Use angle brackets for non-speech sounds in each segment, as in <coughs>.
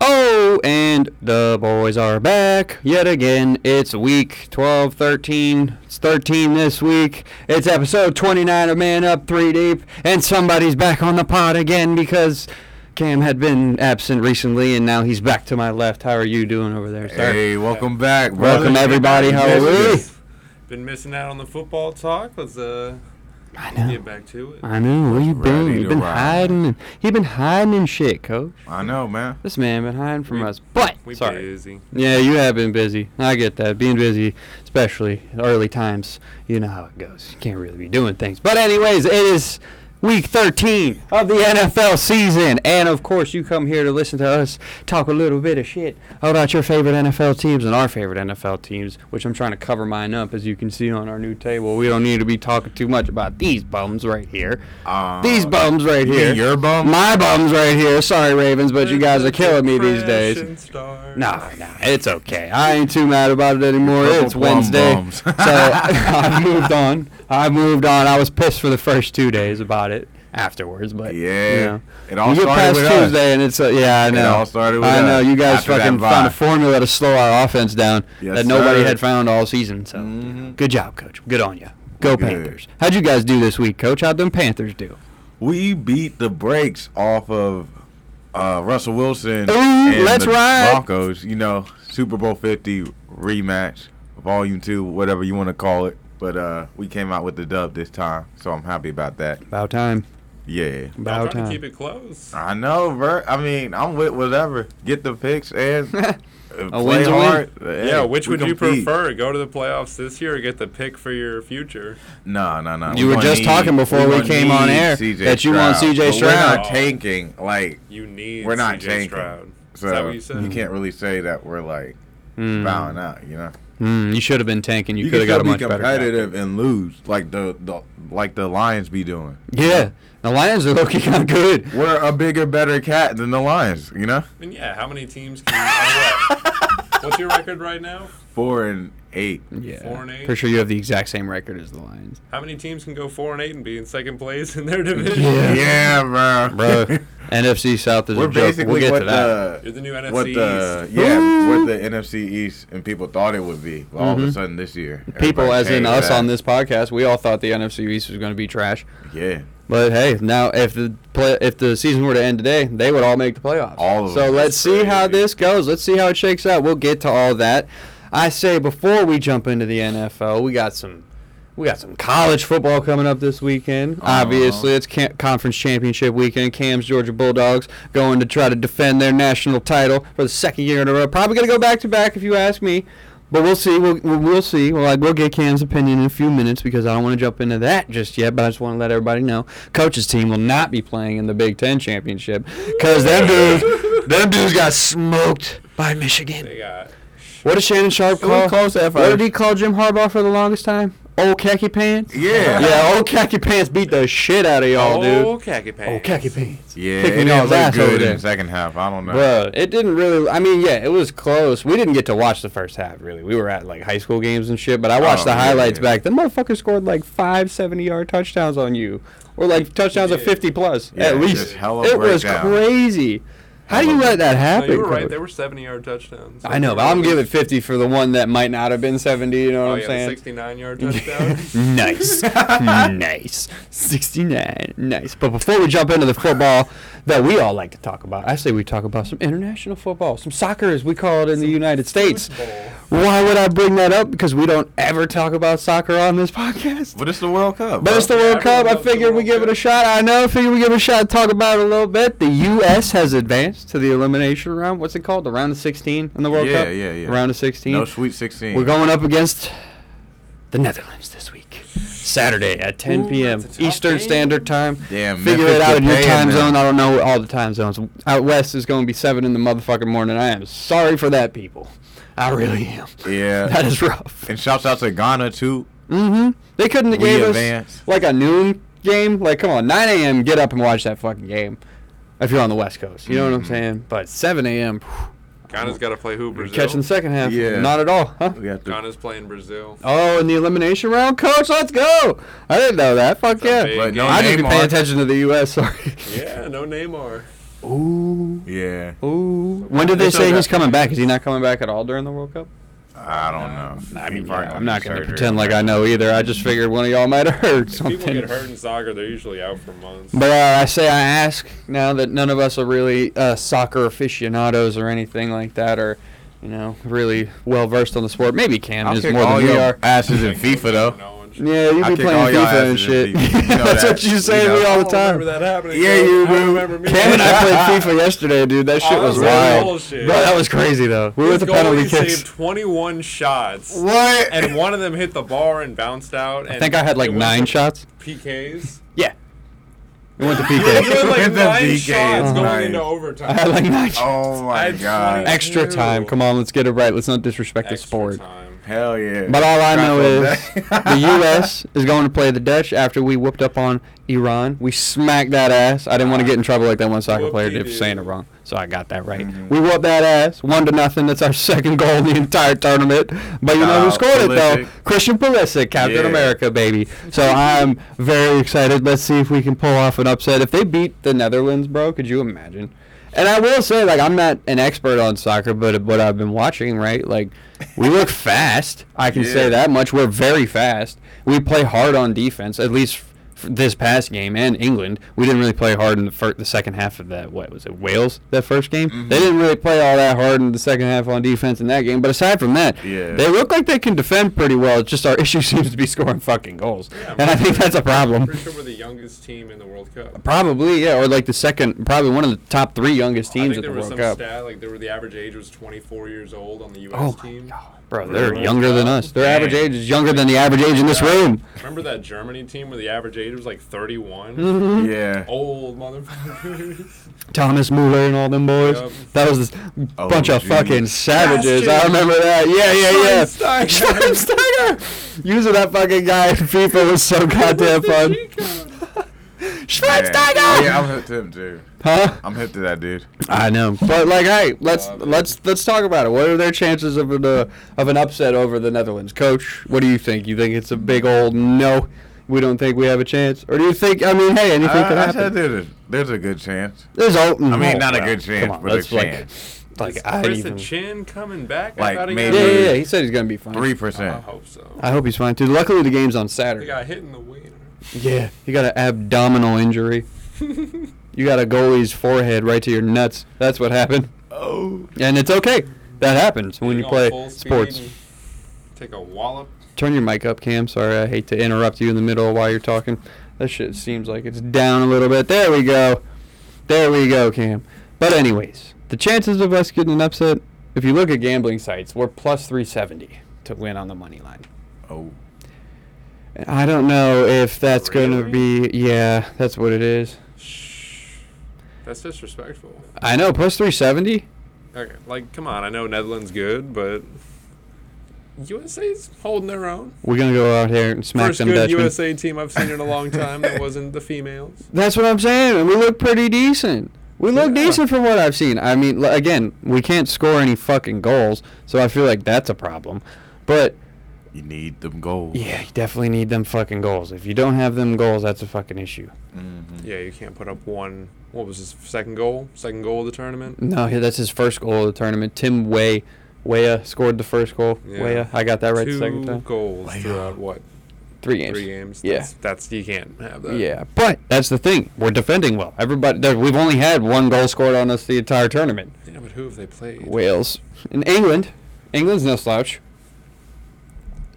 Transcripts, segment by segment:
Oh, and the boys are back yet again. It's week 12, 13. It's 13 this week. It's episode 29 of Man Up 3 Deep. And somebody's back on the pod again because Cam had been absent recently and now he's back to my left. How are you doing over there, sir? Hey, welcome back, brother. Welcome, everybody. How are we? Been missing out on the football talk. Let's uh I know. get back to it. I know. Where you been? Ready You to been ride. hiding. And, he been hiding and shit, coach. I know, man. This man been hiding from We- us. But, We sorry. busy. Yeah, you have been busy. I get that. Being busy, especially in early times, you know how it goes. You can't really be doing things. But anyways, it is week 13 of the NFL season. And of course, you come here to listen to us talk a little bit of shit about your favorite NFL teams and our favorite NFL teams, which I'm trying to cover mine up as you can see on our new table. We don't need to be talking too much about these bums right here. Uh, These bums right here. your bum? My bums right here. Sorry, Ravens, but you guys are killing me these days. Depression starts. Nah, nah, it's okay. I ain't too mad about it anymore. It's Wednesday, so <laughs> <laughs> I've moved on. I moved on. I was pissed for the first two days about it. Afterwards, but Yeah. you know. It all you get past with us. Tuesday, and it's uh, yeah, I know. It all started with I know you guys fucking found a formula to slow our offense down Yes, that nobody sir. had found all season. So Mhm. good job, coach. Good on you. Go Good. Panthers. How'd you guys do this week, coach? How'd them Panthers do? We beat the brakes off of uh, Russell Wilson Ooh, and let's the ride. Broncos. You know, Super Bowl 50 rematch, Volume 2, whatever you want to call it. But uh, we came out with the dub this time, so I'm happy about that. About time. Yeah. Y'all About trying to keep it close. I know, bro. I mean, I'm with whatever. Get the picks and <laughs> uh, A play win's a win. hard. Hey, yeah, which we would you prefer? Go to the playoffs this year or get the pick for your future? No, no, no. You We were gonna just talking before we gonna came on air CJ that you want CJ But We're not tanking. Like, You need we're not CJ tanking. Stroud. So Is that what you said? can't really say that we're like Mm. bowing out. You know, Mm, you should have been tanking. You, you could have got a still much be competitive and lose like the, the like the Lions be doing. Yeah, the Lions are looking kind of good. We're a bigger, better cat than the Lions. You know, I mean, yeah, how many teams can you. <laughs> what? What's your record right now? four and eight. Yeah, Four and eight? pretty sure you have the exact same record as the Lions, How many teams can go 4 and 8 and be in second place in their division? Yeah. Yeah, bro. bro. <laughs> NFC South is We're a joke. We'll get what to that. You're the new NFC what the East. yeah what the NFC East and people thought it would be. But all of Mhm. a sudden this year, People, as in us that. on this podcast, we all thought the NFC East was going to be trash. Yeah. But hey, now if the play, if the season were to end today, they would all make the playoffs. All of so let's see how this goes. Let's see how it shakes out. We'll get to all that. I say before we jump into the NFL, we got some we got some college football coming up this weekend. Uh-huh. Obviously, it's conference championship weekend. Cam's Georgia Bulldogs going to try to defend their national title for the second year in a row. Probably going to go back to back if you ask me. But we'll see. We'll, we'll we'll see. Well, like, we'll get Cam's opinion in a few minutes because I don't want to jump into that just yet. But I just want to let everybody know, coach's team will not be playing in the Big Ten championship because them dudes, <laughs> them dudes got smoked by Michigan. They got. What did Shannon Sharpe It call? close at What first. did he call Jim Harbaugh for the longest time? Old khaki pants. Yeah. Yeah, old khaki pants beat the shit out of y'all, dude. Old khaki pants. Old khaki pants. Yeah, Kicking it didn't y'all's look ass over good there. in the second half. I don't know. Bruh, it didn't really. I mean, yeah, it was close. We didn't get to watch the first half, really. We were at like high school games and shit, but I watched Oh, the yeah, highlights yeah. back. The motherfucker scored like five 70 yard touchdowns on you, or like touchdowns of 50 plus Yeah, at just least. hella It was breakdown. crazy. How do you let that No, happen? you were right. They were 70 yard touchdowns. I know, but I'm giving 50 for the one that might not have been 70. You know Oh, what I'm yeah, saying? the 69 yard touchdown. <laughs> nice. <laughs> nice. 69. Nice. But before we jump into the football that we all like to talk about, I say we talk about some international football, some soccer as we call it in the United States. Why would I bring that up? Because we don't ever talk about soccer on this podcast. But it's the World Cup. But bro. it's the Yeah, World Cup. everyone I figured we World give it a shot. I know. I figured we give it a shot. Talk about it a little bit. The U.S. has advanced to the elimination round. What's it called? The round of 16 in the World Yeah, Cup. Yeah, yeah, yeah. Round of 16. no Sweet 16. We're going up against the Netherlands this week. Saturday at 10 Ooh, p.m. that's a tough Eastern game. Standard Time. Damn, Figure Memphis it out in your time them. zone. I don't know all the time zones. Out west is going to be 7 in the motherfucking morning. I am sorry for that, people. I really am. Yeah. <laughs> That is rough. and shouts out to Ghana too. Mm-hmm. They couldn't have We gave advance. us like a noon game. Like, come on, 9 a.m. Get up and watch that fucking game. If you're on the West Coast, you know what I'm Mhm. saying. But 7 a.m. Kind Ghana's got to play who? Brazil. Catching the second half. Yeah. Not at all, huh? We have to. Ghana's playing Brazil. Oh, in the elimination round, coach, let's go! I didn't know that. Fuck It's yeah! big But no. I didn't Neymar. pay attention to the U.S. <laughs> Sorry. Yeah, no Neymar. Ooh, Yeah. ooh. When did they They say he's coming back? Is he not coming back at all during the World Cup? I don't know. I mean, yeah, I'm not going to pretend like I know either. I just figured one of y'all might have heard something. People get hurt in soccer, they're usually out for months. But uh, I say I ask now that none of us are really uh, soccer aficionados or anything like that, or you know, really well versed on the sport. Maybe Cam I'll is more than we are. asses in FIFA though. Yeah, you I be playing FIFA and shit. You know <laughs> That's that. what you You say to me all the time. that happening. Yeah, you do. remember me. Cam and I played <laughs> FIFA yesterday, dude. That shit Oh, was was wild. bullshit. Bro, that was crazy though. We were at the penalty goalie kicks. saved 21 shots, What? and one of them hit the bar and bounced out. I think I had like nine shots. PKs. Yeah. We went to You <laughs> had like nine PKs, shots going uh-huh. nice. into I had like nine. shots. Oh my god. Extra time. Come on, let's get it right. Let's not disrespect the Extra sport. time. Hell yeah. But all I know is the U.S. is going to play the Dutch after we whooped up on Iran. We smacked that ass. I didn't want to get in trouble like that one soccer player did for saying it wrong, so I got that right. Mhm. We whooped that ass, one to nothing. That's our <laughs> second goal in the entire tournament. But you know who scored it though? Christian Pulisic, Captain Yeah. America, baby. So <laughs> I'm very excited. Let's see if we can pull off an upset. If they beat the Netherlands, bro, could you imagine? And I will say, like, I'm not an expert on soccer, but what I've been watching, right? Like, we look <laughs> fast. I can say that much. We're very fast. We play hard on defense, at least this past game and England. We didn't really play hard in the fir- the second half of that. What was it? Wales that first game. Mm-hmm. They didn't really play all that hard in the second half on defense in that game. But aside from that, Yeah. they look like they can defend pretty well. It's just our <laughs> issue seems to be scoring fucking goals, Yeah, and I think that's a problem. Pretty sure we're the youngest team in the World Cup. Probably, yeah, or like the second, probably one of the top three youngest I teams think at there the was World some Cup. stat like there were the average age was 24 years old on the U.S. Oh my team. god, bro, they're Really? younger than us. Their average age is younger than the average age in this Yeah. room. Remember that Germany team where the average age was like 31? Mm-hmm. yeah. Old motherfuckers. <laughs> Thomas Muller and all them boys. Yep. That was this Oh, bunch of geez. fucking savages. I Bastian. remember that. Yeah, yeah, yeah. Schweinsteiger. <laughs> Schweinsteiger. Using that fucking guy in FIFA was so goddamn fun. <laughs> Schweinsteiger. Oh, yeah, I'm hip to him too. Huh? I'm hip to that dude. I know, but like, hey, let's Love it. let's let's talk about it. What are their chances of an uh, of an upset over the Netherlands, Coach? What do you think? You think it's a big old no? We don't think we have a chance, or do you think? I mean, hey, anything I, could I happen. said there's a, there's a good chance. There's all. I mean, oh, not a good chance, on, but a let's, like- chance. Like, Is I Chris even. the Chin coming back? Like, I maybe- Yeah, yeah, yeah. He said he's gonna be fine. Three percent. I hope so. I hope he's fine too. Luckily, the game's on Saturday. He Saturday. got hit in the wiener. Yeah, he got an abdominal injury. <laughs> you got a goalie's forehead right to your nuts. That's what happened, Oh. and it's okay. That happens when you play sports. Take a wallop. Turn your mic up, Cam. Sorry, I hate to interrupt you in the middle while you're talking. That shit seems like it's down a little bit. There we go. There we go, Cam. But anyways, the chances of us getting an upset, if you look at gambling sites, we're plus 370 to win on the money line. Oh. I don't know if that's going to be. Yeah, that's what it is. That's disrespectful. I know, plus 370? Okay, like, come on. I know Netherlands good, but USA's holding their own. We're going to go out here and smack First them good Dutchmen. USA team I've seen in a long time that wasn't the females. <laughs> That's what I'm saying. We look pretty decent. We look Yeah. decent from what I've seen. I mean, again, we can't score any fucking goals, so I feel like that's a problem. But You need them goals. yeah, you definitely need them fucking goals. If you don't have them goals, that's a fucking issue. Mm-hmm. Yeah, you can't put up one. What was his second goal? Second goal of the tournament? No, yeah, that's his first goal of the tournament. Tim Way, Weah scored the first goal. Yeah. Weah, I got that right Two the second time. goals Wow. throughout what? Three games. Three games. Yeah. That's, that's you can't have that. Yeah, but that's the thing. We're defending well. Everybody, we've only had one goal scored on us the entire tournament. Yeah, but who have they played? Wales, in England, England's no slouch.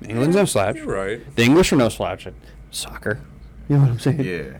England's no slouch. You're right. The English are no slouch at soccer. You know what I'm saying? Yeah.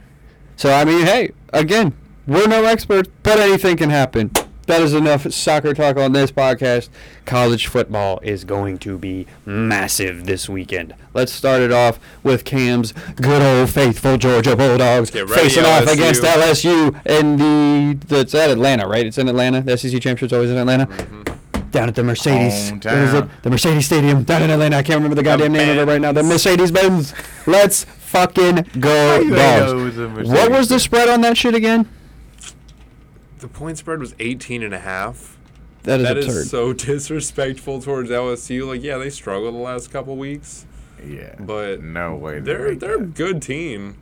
So I mean, hey, again, we're no experts, but anything can happen. That is enough soccer talk on this podcast. College football is going to be massive this weekend. Let's start it off with Cam's good old faithful Georgia Bulldogs ready, facing off against LSU in the that's at Atlanta, right? It's in Atlanta. The SEC championship's always in Atlanta. Mm-hmm. Down at the Mercedes. What is it? Hometown. The Mercedes Stadium down in Atlanta. I can't remember the goddamn name of it right now. The Mercedes Benz. Let's fucking go you dogs. was What was the spread on that shit again? The point spread was 18 and a half. That is That absurd. is so <laughs> disrespectful towards LSU. Like, yeah, they struggled the last couple weeks, Yeah. but no way. they're make they're a good team.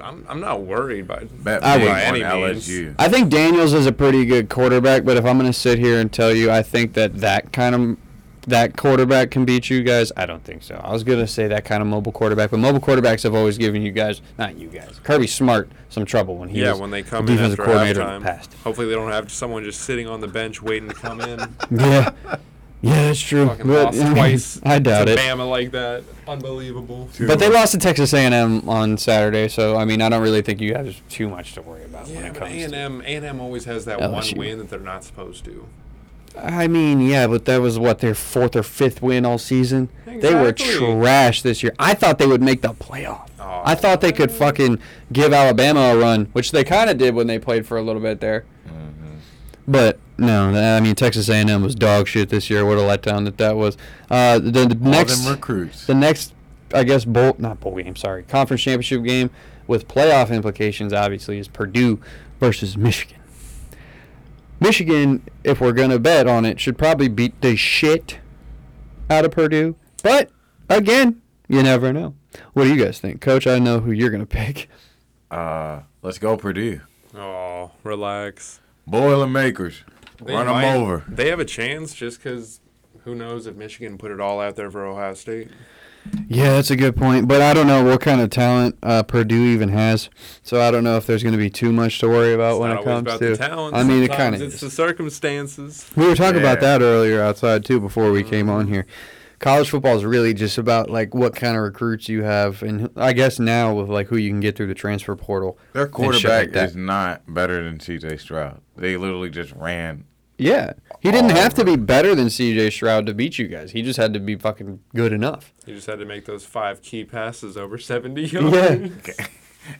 I'm, I'm not worried by Bet I would- by any means. LSU. I think Daniels is a pretty good quarterback, but if I'm going to sit here and tell you I think that that kind of that quarterback can beat you guys, I don't think so. I was going to say that kind of mobile quarterback, but mobile quarterbacks have always given you guys, not you guys, Kirby Smart some trouble when he yeah, was when they the come in defensive after coordinator in halftime. the past. Hopefully, they don't have someone just sitting on the bench waiting to come in. <laughs> Yeah. Yeah, that's true. Fucking But, lost <laughs> twice. I doubt to it. Bama like that. Unbelievable. But they lost to Texas A&M on Saturday, so I mean, I don't really think you have too much to worry about when Yeah, it but comes A&M, A&M always has that LSU. one win that they're not supposed to. I mean, yeah, but that was what their fourth or fifth win all season. Exactly. They were trash this year. I thought they would make the playoff. Oh. I thought they could fucking give Alabama a run, which they kind of did when they played for a little bit there. But no, I mean Texas A&M was dog shit this year. What a letdown that that was. Uh, the, the All next them recruits. the next, I guess, bowl not bowl game. Sorry, conference championship game with playoff implications. Obviously, is Purdue versus Michigan. Michigan, if we're gonna bet on it, should probably beat the shit out of Purdue. But again, you never know. What do you guys think, Coach? I know who you're gonna <laughs> pick. Uh, let's go Purdue. Oh, relax. Boilermakers. They Run them over. They have a chance just because who knows if Michigan put it all out there for Ohio State. Yeah, that's a good point. But I don't know what kind of talent uh, Purdue even has, so I don't know if there's going to be too much to worry about It's when it comes about to. the talent. I mean, it kind of. It's the circumstances. We were talking about that earlier outside too before we came on here. College football is really just about like what kind of recruits you have, and I guess now with like who you can get through the transfer portal. Their quarterback like that. is not better than C.J. Stroud. They literally just ran. Yeah, he didn't All have to be better than C.J. Stroud to beat you guys. He just had to be fucking good enough. You just had to make those five key passes over 70 yards. Yeah. yards. <laughs>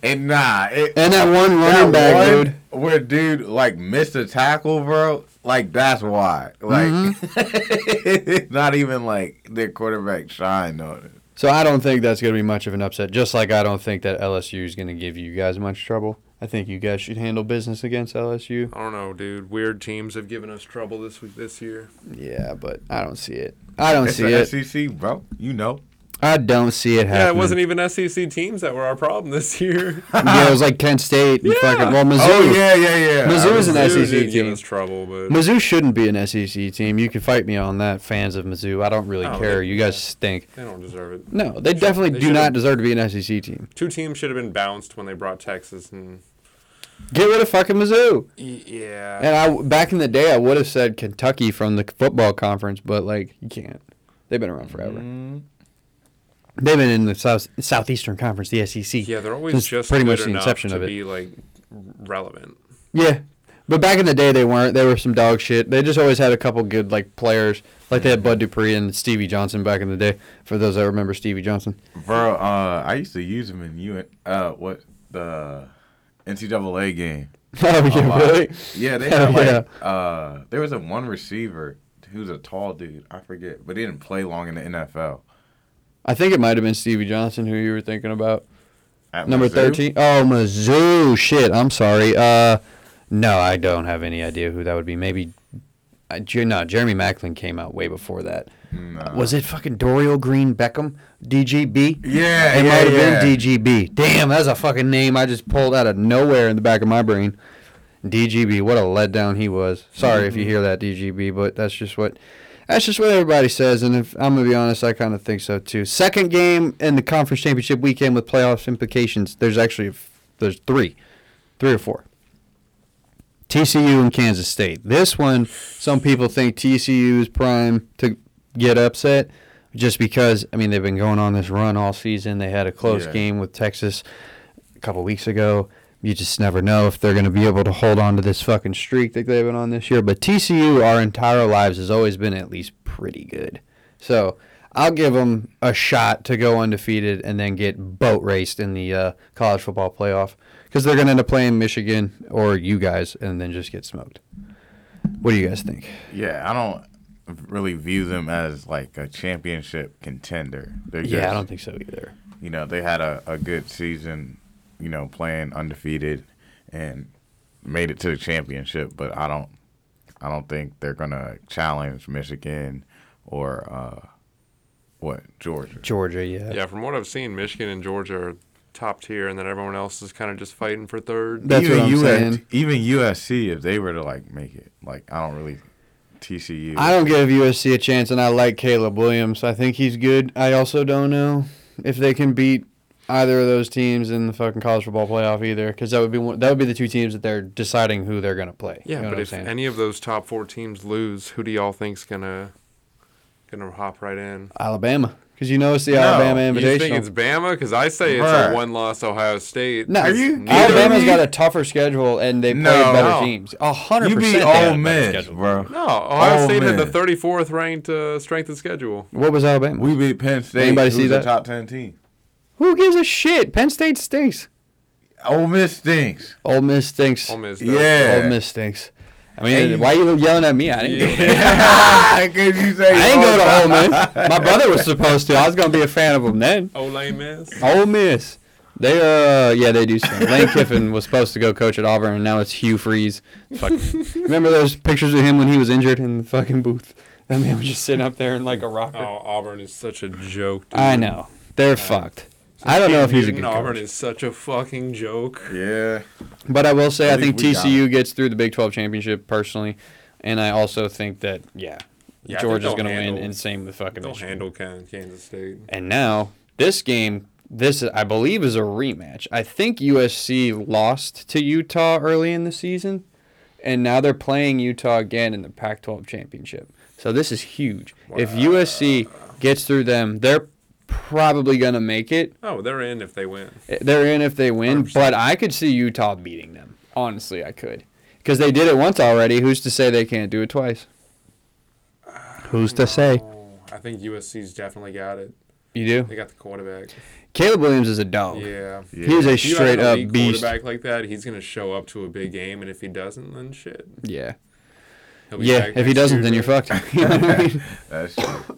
And nah, it, And that one that running back, dude. where dude like missed a tackle, bro. Like that's why. Like, Mm-hmm. <laughs> not even like their quarterback shined on it. So I don't think that's going to be much of an upset. Just like I don't think that LSU is going to give you guys much trouble. I think you guys should handle business against LSU. I don't know, dude. Weird teams have given us trouble this week, this year. Yeah, but I don't see it. I don't It's see the it. SEC, bro. You know. I don't see it happening. Yeah, it wasn't even SEC teams that were our problem this year. <laughs> yeah, it was like Kent State and Yeah. fucking well Mizzou. Oh yeah, yeah, yeah. Mizzou is an SEC Mizzou did give team. us trouble, but Mizzou shouldn't be an SEC team. You can fight me on that, fans of Mizzou. I don't really Oh, care. they- You guys stink. they don't deserve it. No, they definitely they do not deserve to be an SEC team. Two teams should have been bounced when they brought Texas, and Get rid of fucking Mizzou. yeah, And I back in the day, I would have said Kentucky from the football conference, but like you can't. They've been around forever. Mm, They've been in the south southeastern conference, the SEC. yeah, they're always just pretty good much the enough inception to of it. be like relevant. Yeah. But back in the day, they weren't. They were some dog shit. They just always had a couple good like players. Like they had Bud Dupree and Stevie Johnson back in the day. For those that remember Stevie Johnson. bro, uh, I used to use them in you uh what the NCAA game. <laughs> Oh yeah, really? Yeah, they Hell <laughs> had like uh there was a one receiver who's a tall dude. I forget, but he didn't play long in the NFL. I think it might have been Stevie Johnson who you were thinking about. At Number Mizzou. thirteen. Oh, Mizzou. Shit. I'm sorry. Uh, no, I don't have any idea who that would be. Maybe. Uh, no, Jeremy Maclin came out way before that. No. Was it fucking Dorial Green Beckham? DGB? Yeah, It yeah, might have yeah. been DGB. Damn, that's a fucking name I just pulled out of nowhere in the back of my brain. DGB, what a letdown he was. Sorry if you Mm-hmm. hear that DGB, but that's just what that's just what everybody says, and if I'm gonna be honest, I kind of think so too. Second game in the conference championship weekend with playoffs implications. There's actually there's three, three or four. TCU and Kansas State. This one, some people think TCU is prime to get upset just because, I mean, they've been going on this run all season. They had a close Yeah. game with Texas a couple weeks ago. You just never know if they're going to be able to hold on to this fucking streak that they've been on this year. But TCU, our entire lives, has always been at least pretty good. So I'll give them a shot to go undefeated and then get boat raced in the uh, college football playoff because they're going to end up playing Michigan or you guys and then just get smoked. What do you guys think? Yeah, I don't really view them as like a championship contender. They're just, Yeah, I don't think so either. you know, they had a, a good season, you know, playing undefeated and made it to the championship, but I don't I don't think they're gonna challenge Michigan or uh, what Georgia. Georgia, yeah. Yeah, from what I've seen, Michigan and Georgia are top tier, and then everyone else is kind of just fighting for third. That's what I'm US saying. Even USC, if they were to like make it, like I don't really TCU. I don't give USC a chance, and I like Caleb Williams. I think he's good. I also don't know if they can beat either of those teams in the fucking college football playoff either, because that would be one, that would be the two teams that they're deciding who they're gonna play. Yeah, You know but if saying? any of those top four teams lose, who do y'all think's gonna gonna hop right in? Alabama, because you know it's the No, Alabama You think it's Bama? Because I say it's Bruh. a one-loss Ohio State. No, Are you Neither- kidding Alabama's me? got a tougher schedule, and they play No. better No. teams. A hundred You percent. beat they have Ole Miss, bro. No, Ohio Oh, State had the 34th ranked uh, strength of schedule. What was Alabama? We beat Penn State. Anybody see a that? top ten team. Who gives a shit? Penn State stinks. Ole Miss stinks. Ole Miss stinks. Ole Miss. does. Yeah. Ole Miss stinks. I mean, Hey. why are you yelling at me? I didn't. do it. Cause you say I didn't go to Ole Miss. <laughs> My brother was supposed to. I was gonna be a fan of him then. Ole Miss. Ole Miss. They uh yeah they do stink. Lane <laughs> Kiffin was supposed to go coach at Auburn and now it's Hugh Freeze. Fuck. Remember those pictures of him when he was injured in the fucking booth? That man was just sitting up there in like a rocker. Oh, Auburn is such a joke. Dude. I know. They're fucked. I don't know if he's a good Auburn coach. is such a fucking joke. Yeah. But I will say I At think least TCU gets through the Big 12 championship personally, and I also think that yeah, Yeah, I Georgia's going to win, handle- and same with fucking They'll Michigan. handle Kan- Kansas State. And now this game, this I believe is a rematch. I think USC lost to Utah early in the season, and now they're playing Utah again in the Pac-12 championship. So this is huge. If USC gets through them, they're probably going to make it. Oh, they're in if they win. Eh, they're in if they win, 100%. but I could see Utah beating them. Honestly, I could. Because they did it once already. Who's to say they can't do it twice? Who's to say? Oh, I think USC's definitely got it. You do? They got the quarterback. Caleb Williams is a dog. Yeah. He is a If you have straight up elite beast. quarterback like that, he's gonna show up to a big game, and if he doesn't, then shit. Yeah. He'll be Yeah. If he doesn't, year, then you're fucked. <laughs> You know I mean? That's true.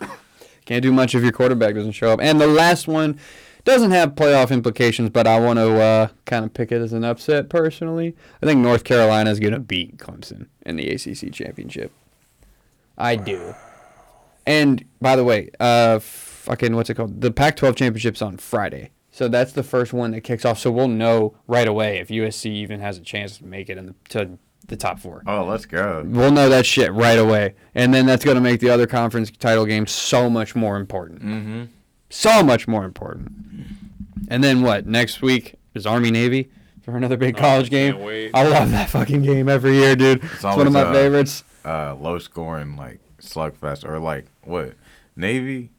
Can't do much if your quarterback doesn't show up. And the last one doesn't have playoff implications, but I want to uh, kind of pick it as an upset personally. I think North Carolina is going to beat Clemson in the ACC championship. I do. And by the way, uh, fucking what's it called? The Pac-12 championship's on Friday, so that's the first one that kicks off. So we'll know right away if USC even has a chance to make it in the to the top four. Oh, let's go. We'll know that shit right away, and then that's going to make the other conference title game so much more important. Mm-hmm. So much more important. And then what? Next week is Army Navy for another big Oh, college I game. wait. I love that fucking game every year, dude. It's, one of my uh, favorites. Uh, low scoring like slugfest or like what Navy?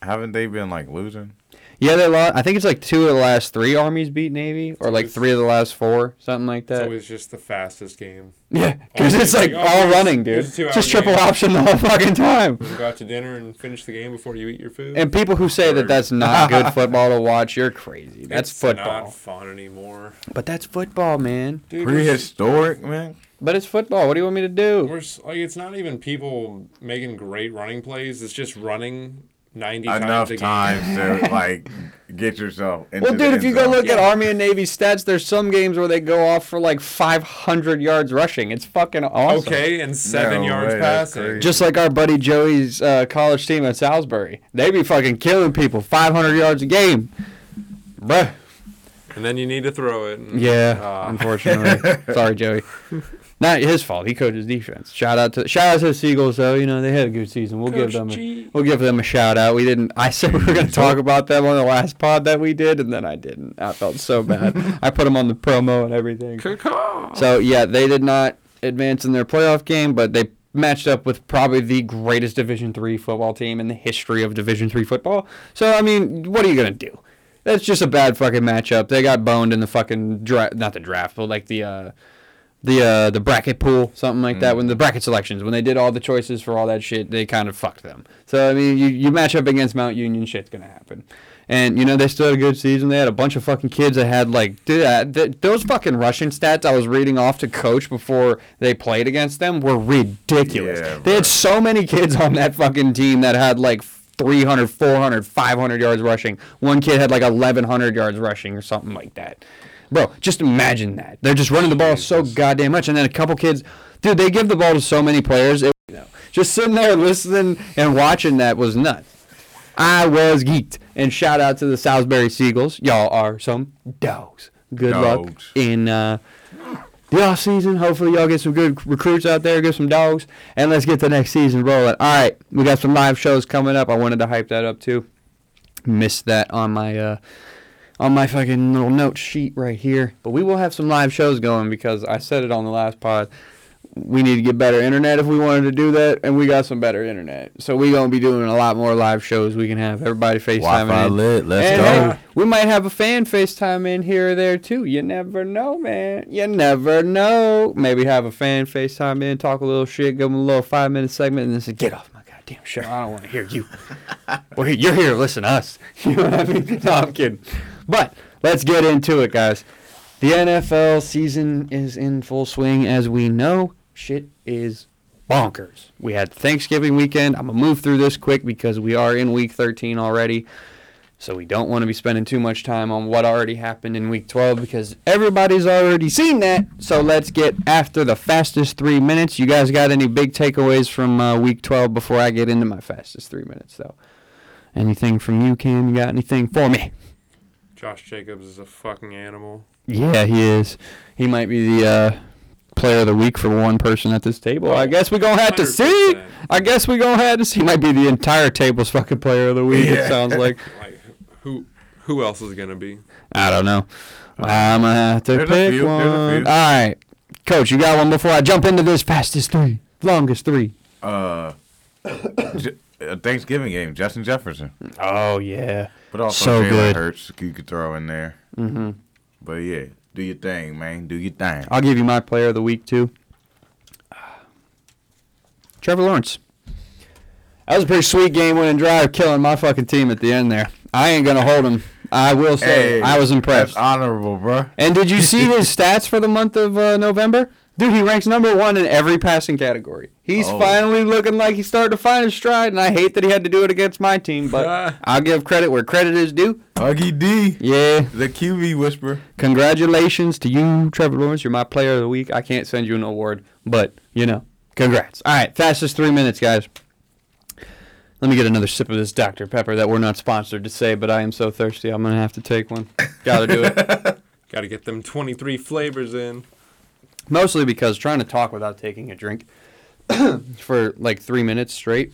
Haven't they been like losing? Yeah, they lost. I think it's like two of the last three armies beat Navy, or like three of the last four, something like that. It's that. always just the fastest game. yeah, because <laughs> it's like like, all running, dude. It's two-hour just triple game. option the whole fucking time. You go out to dinner and finish the game before you eat your food. And people who say that that's not <laughs> good football to watch, you're crazy. That's it's football. not fun anymore. But that's football, man. Dude, we're, Prehistoric, man. But it's football. What do you want me to do? we're like it's not even people making great running plays. It's just running ninety Enough times times to <laughs> like get yourself. Into Well, the dude, if end you go zone. look at Army and Navy stats, there's some games where they go off for like 500 yards rushing. It's fucking awesome. Okay, and seven No yards way, passing. Just like our buddy Joey's uh, college team at Salisbury. They be fucking killing people 500 yards a game. Bruh. and then you need to throw it. and- Yeah, Ah. unfortunately. <laughs> Sorry, Joey. <laughs> Not his fault. He coaches defense. Shout out to shout out to the Seagulls though. You know they had a good season. We'll give them a, we'll give them a shout out. We didn't. I said we were going to talk about them on the last pod that we did, and then I didn't. I felt so bad. <laughs> I put them on the promo and everything. So yeah, they did not advance in their playoff game, but they matched up with probably the greatest Division three football team in the history of Division three football. So I mean, what are you gonna do? That's just a bad fucking matchup. They got boned in the fucking draft, not the draft, but like the uh, the uh, the bracket pool, something like that. When the bracket selections, when they did all the choices for all that shit, they kind of fucked them. So I mean, you, you match up against Mount Union, shit's gonna happen. And you know they still had a good season. They had a bunch of fucking kids that had like dude, uh, th- those fucking Russian stats I was reading off to coach before they played against them were ridiculous. Yeah, they had so many kids on that fucking team that had like 300, 400, 500 yards rushing. One kid had like 1100 yards rushing or something like that. Bro, just imagine that. They're just running the ball so goddamn much. And then a couple kids, dude, they give the ball to so many players. It, you know, just sitting there <laughs> listening and watching that was nuts. I was geeked. And shout out to the Salisbury Seagulls. Y'all are some dogs. Good luck in uh, the off season. Hopefully, y'all get some good recruits out there, get some dogs, and let's get the next season rolling. All right, we got some live shows coming up. I wanted to hype that up too. Missed that on my uh, on my fucking little note sheet right here. But we will have some live shows going because I said it on the last pod. We need to get better internet if we wanted to do that, and we got some better internet. So we gonna be doing a lot more live shows. We can have everybody FaceTime Wi-Fi in. lit. Let's And, go. hey, we might have a fan FaceTime in here or there too. You never know, man. You never know. Maybe have a fan FaceTime in, talk a little shit, give them a little five minute segment, and then say, "Get off my goddamn show. I don't want to hear you. <laughs> well, you're here listen to us." <laughs> You know what I mean? No, I'm kidding. But let's get into it, guys. The NFL season is in full swing, as we know. Shit is bonkers. We had Thanksgiving weekend. I'm gonna move through this quick because we are in week 13 already. So we don't want to be spending too much time on what already happened in week 12 because everybody's already seen that. So let's get after the fastest three minutes. You guys got any big takeaways from uh, week 12 before I get into my fastest three minutes, though? Anything from you, Cam? You got anything for me? Josh Jacobs is a fucking animal. Yeah, he is. He might be the uh, player of the week for one person at this table. I guess we're going to have to see. 100%. I I guess we're going to have to see. He might be the entire table's fucking player of the week, it sounds like. <laughs> Like who who else is gonna be? I don't know. I'm gonna have to pick few, one. there's a All few. right, Coach, you got one before I jump into this fastest three, longest three. Uh, <coughs> J- a Thanksgiving game, Justin Jefferson. Oh yeah, But also So good. Hurts, you could throw in there. hmm But yeah, do your thing, man. Do your thing. I'll give you my player of the week too. Trevor Lawrence. That was a pretty sweet game-winning drive, killing my fucking team at the end there. I ain't gonna hold him. I will say Hey, I was impressed. That's honorable, bro. And did you see <laughs> his stats for the month of uh, November? Dude, he ranks number one in every passing category. He's Oh. finally looking like he's starting to find his stride, and I hate that he had to do it against my team, but <laughs> I'll give credit where credit is due. Huggy D, Yeah, the QB whisper. congratulations to you, Trevor Lawrence. You're my player of the week. I can't send you an award, but, you know, congrats. All right, fastest three minutes, guys. Let me get another sip of this Dr. Pepper that we're not sponsored to say, but I am so thirsty. I'm going to have to take one. Gotta do it. <laughs> Got to get them 23 flavors in. Mostly because trying to talk without taking a drink <coughs> for like three minutes straight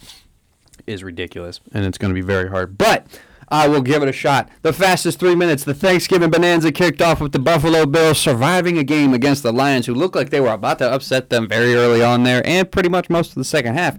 is ridiculous, and it's going to be very hard. But I will give it a shot. The fastest three minutes, the Thanksgiving bonanza kicked off with the Buffalo Bills surviving a game against the Lions, who looked like they were about to upset them very early on there, and pretty much most of the second half.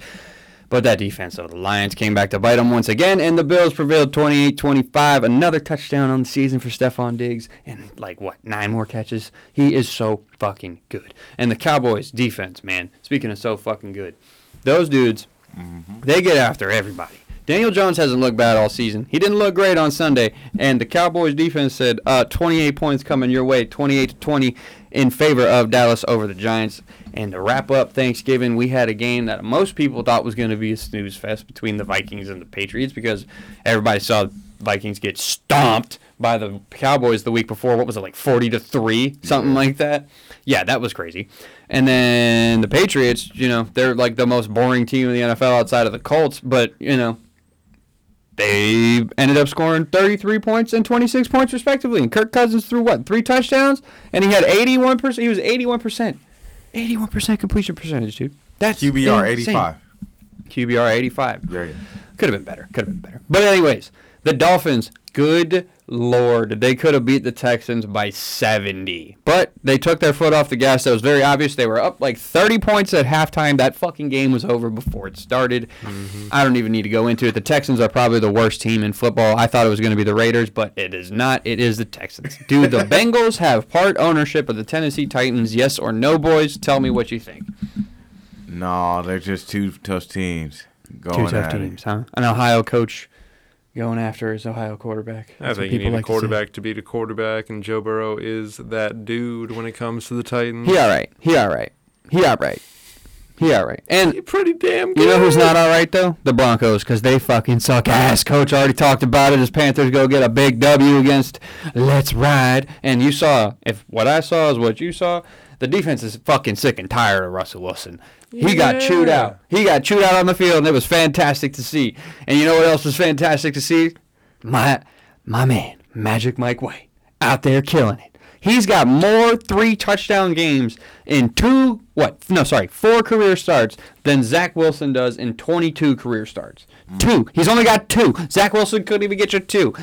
But that defense of the Lions came back to bite them once again, and the Bills prevailed 28-25. Another touchdown on the season for Stefon Diggs, and like what, nine more catches? He is so fucking good. And the Cowboys defense, man, speaking of so fucking good, those dudes, mm-hmm. they get after everybody. Daniel Jones hasn't looked bad all season. He didn't look great on Sunday, and the Cowboys defense said, uh, 28 points coming your way, 28 to 20 in favor of Dallas over the Giants. And to wrap up Thanksgiving, we had a game that most people thought was going to be a snooze fest between the Vikings and the Patriots because everybody saw Vikings get stomped by the Cowboys the week before. What was it like 40 to 3, something like that? Yeah, that was crazy. And then the Patriots, you know, they're like the most boring team in the NFL outside of the Colts, but, you know, they ended up scoring 33 points and 26 points respectively. And Kirk Cousins threw what? Three touchdowns and he had 81%. He was 81%. 81% completion percentage, dude. That's QBR insane. 85. QBR 85. There you Could have been better. Could have been better. But anyways, the Dolphins, good lord, they could have beat the Texans by 70. But they took their foot off the gas. That was very obvious. They were up like 30 points at halftime. That fucking game was over before it started. Mm-hmm. I don't even need to go into it. The Texans are probably the worst team in football. I thought it was going to be the Raiders, but it is not. It is the Texans. Do the <laughs> Bengals have part ownership of the Tennessee Titans? Yes or no, boys? Tell me what you think. No, they're just two tough teams. Going Two tough at it. teams, huh? An Ohio coach going after his Ohio quarterback. I That's what think you people need like a quarterback to, beat a quarterback, and Joe Burrow is that dude when it comes to the Titans. He all right. He all right. He all right. He all right. And Pretty damn good. you know who's not all right though? The Broncos, because they fucking suck ass. Coach already talked about it. As Panthers go get a big W against Let's Ride, and you saw if what I saw is what you saw. The defense is fucking sick and tired of Russell Wilson. He got chewed out. He got chewed out on the field, and it was fantastic to see. And you know what else was fantastic to see? My my man, Magic Mike White, out there killing it. He's got more three touchdown games in two what? No, sorry, four career starts than Zach Wilson does in 22 career starts. Two. He's only got two. Zach Wilson couldn't even get you two.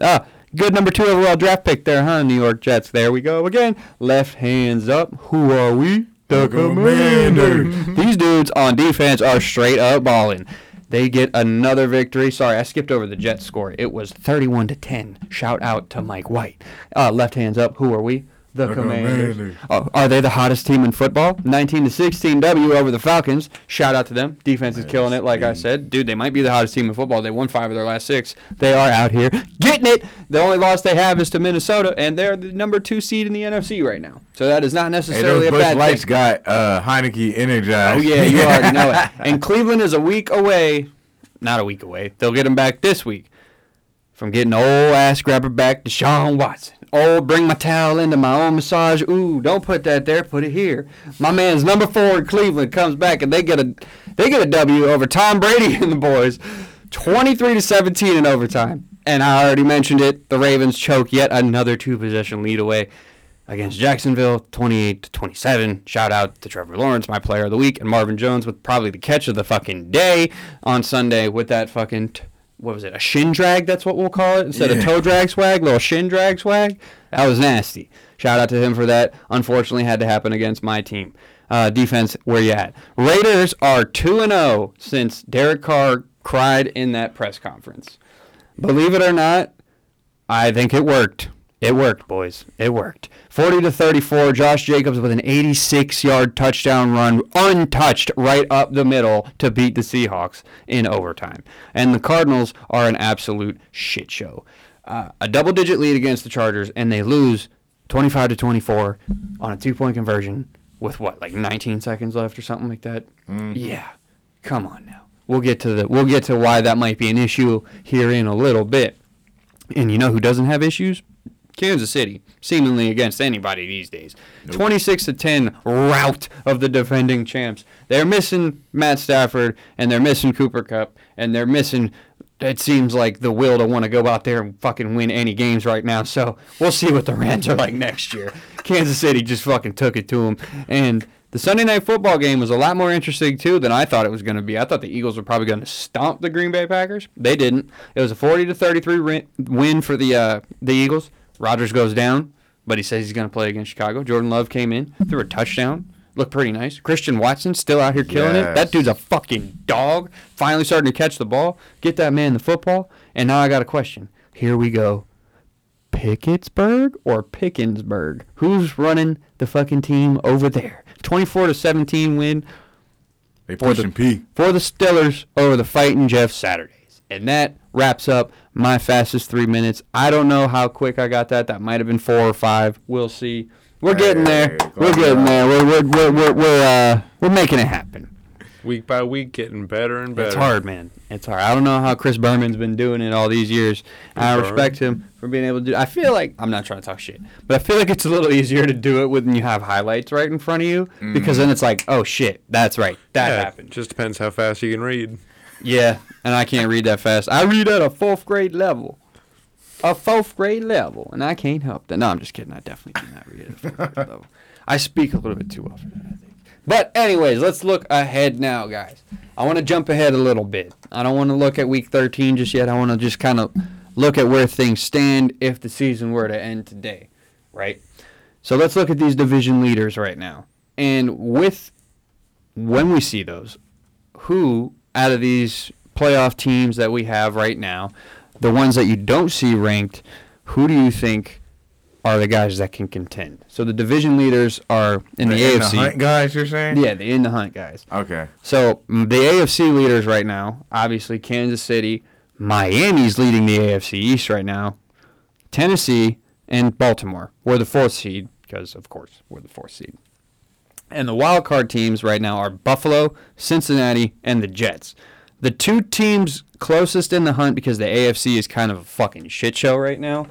Uh, good number two overall draft pick there, huh? New York Jets. There we go again. Left hands up. Who are we? The Commanders. These dudes on defense are straight up balling. They get another victory. Sorry, I skipped over the Jets score. It was 31 to 10. Shout out to Mike White. Uh, left hands up. Who are we? The, The Commanders. Commanders. Oh, are they the hottest team in football? 19 to 16 W over the Falcons. Shout out to them. Defense is killing it, like I said. Dude, they might be the hottest team in football. They won five of their last six. They are out here getting it. The only loss they have is to Minnesota, and they're the number two seed in the NFC right now. So that is not Hey, necessarily those a bad Lights thing. got uh, Heineke energized. Oh yeah, you already know it. <laughs> And Cleveland is a week away. Not a week away. They'll get him back this week from getting old ass grabber back Deshaun Watson. Oh, bring my towel into my own massage. Ooh, don't put that there. Put it here. My man's number four in Cleveland comes back and they get a they get a W over Tom Brady and the boys, twenty three to seventeen in overtime. And I already mentioned it. The Ravens choke yet another two possession lead away against Jacksonville, 28 to 27. Shout out to Trevor Lawrence, my player of the week, and Marvin Jones with probably the catch of the fucking day on Sunday with that fucking t- what was it? A shin drag, that's what we'll call it, instead of toe drag swag, little shin drag swag. That was nasty. Shout out to him for that. Unfortunately, had to happen against my team. Uh, defense, where you at? Raiders are 2 and 0 since Derek Carr cried in that press conference. Believe it or not, I think it worked. It worked, boys. It worked. 40 to 34. Josh Jacobs with an 86 yard touchdown run, untouched right up the middle to beat the Seahawks in overtime. And the Cardinals are an absolute shit show. Uh, a double digit lead against the Chargers, and they lose 25 to 24 on a two point conversion with what, like 19 seconds left or something like that? Yeah. Come on now. We'll get to the we'll get to why that might be an issue here in a little bit. And you know who doesn't have issues? Kansas City, seemingly against anybody these days. 26 to 10 rout of the defending champs. They're missing Matt Stafford and they're missing Cooper Kupp and they're missing it seems like the will to want to go out there and fucking win any games right now. So, we'll see what the Rams are like next year. Kansas City just fucking took it to them and the Sunday night football game was a lot more interesting too than I thought it was going to be. I thought the Eagles were probably going to stomp the Green Bay Packers. They didn't. It was a 40 to 33 win- win for the uh, the Eagles. Rodgers goes down, but he says he's going to play against Chicago. Jordan Love came in, <laughs> threw a touchdown. Looked pretty nice. Christian Watson still out here killing it. That dude's a fucking dog. Finally starting to catch the ball. Get that man the football. And now I got a question. Here we go. Pickettsburg or Pickensburg? Who's running the fucking team over there? 24 to 17 win They For the- P. for the Steelers over the Fighting Jeff Saturdays. And that wraps up my fastest three minutes. I don't know how quick I got that. That might have been four or five. We'll see. We're getting there. We're getting there. We're we're we're we're we're, uh, we're making it happen. Week by week, getting better and better. It's hard, man. It's hard. I don't know how Chris Berman's been doing it all these years. I Berman. respect him for being able to do. I feel like I'm not trying to talk shit, but I feel like it's a little easier to do it when you have highlights right in front of you because then it's like, oh shit, that's right, that Yeah, happened. Just depends how fast you can read. Yeah, and I can't read that fast. I read at a fourth grade level. A fourth grade level, and I can't help that. No, I'm just kidding. I definitely do not read at a fourth grade <laughs> level. I speak a little bit too often, I think. But anyways, let's look ahead now, guys. I want to jump ahead a little bit. I don't want to look at week 13 just yet. I want to just kind of look at where things stand if the season were to end today, right? So let's look at these division leaders right now. And with when we see those, who out of these playoff teams that we have right now, the ones that you don't see ranked, who do you think are the guys that can contend? So the division leaders are in the In AFC. hunt guys, you're saying? yeah, the in the hunt guys. Okay. So mm, the AFC leaders right now, obviously Kansas City, Miami's leading the AFC East right now. Tennessee and Baltimore. We're the fourth seed because, of course, we're the fourth seed. And the wild card teams right now are Buffalo, Cincinnati, and the Jets. The two teams closest in the hunt because the AFC is kind of a fucking shit show right now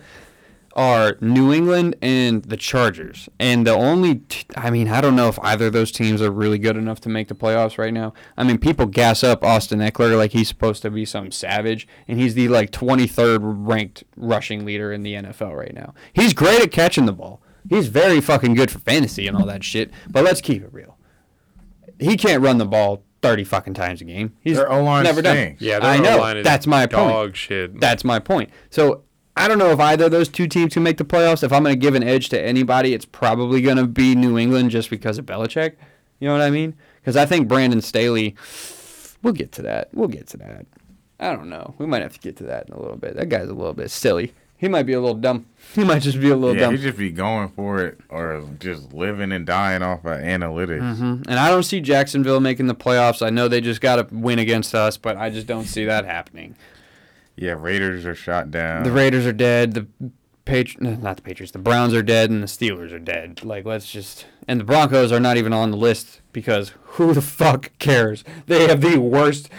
are New England and the Chargers. And the only, t- I mean, I don't know if either of those teams are really good enough to make the playoffs right now. I mean, people gas up Austin Ekeler like he's supposed to be some savage, and he's the like 23rd ranked rushing leader in the NFL right now. He's great at catching the ball. He's very fucking good for fantasy and all that shit. But let's keep it real. He can't run the ball 30 fucking times a game. He's Their O-line never done. stinks. Yeah, I know. Is That's my point. Dog shit. That's my point. So I don't know if either of those two teams can make the playoffs. If I'm going to give an edge to anybody, it's probably going to be New England just because of Belichick. You know what I mean? Because I think Brandon Staley. We'll get to that. We'll get to that. I don't know. We might have to get to that in a little bit. That guy's a little bit silly. He might be a little dumb. <laughs> He might just be a little Yeah, dumb. he just be going for it or just living and dying off of analytics. Mhm. And I don't see Jacksonville making the playoffs. I know they just got to win against us, but I just don't see that happening. Yeah, Raiders are shot down. The Raiders are dead. The Patri- not the Patriots. The Browns are dead, and the Steelers are dead. Like, let's just. And the Broncos are not even on the list because who the <laughs> fuck cares? They have the worst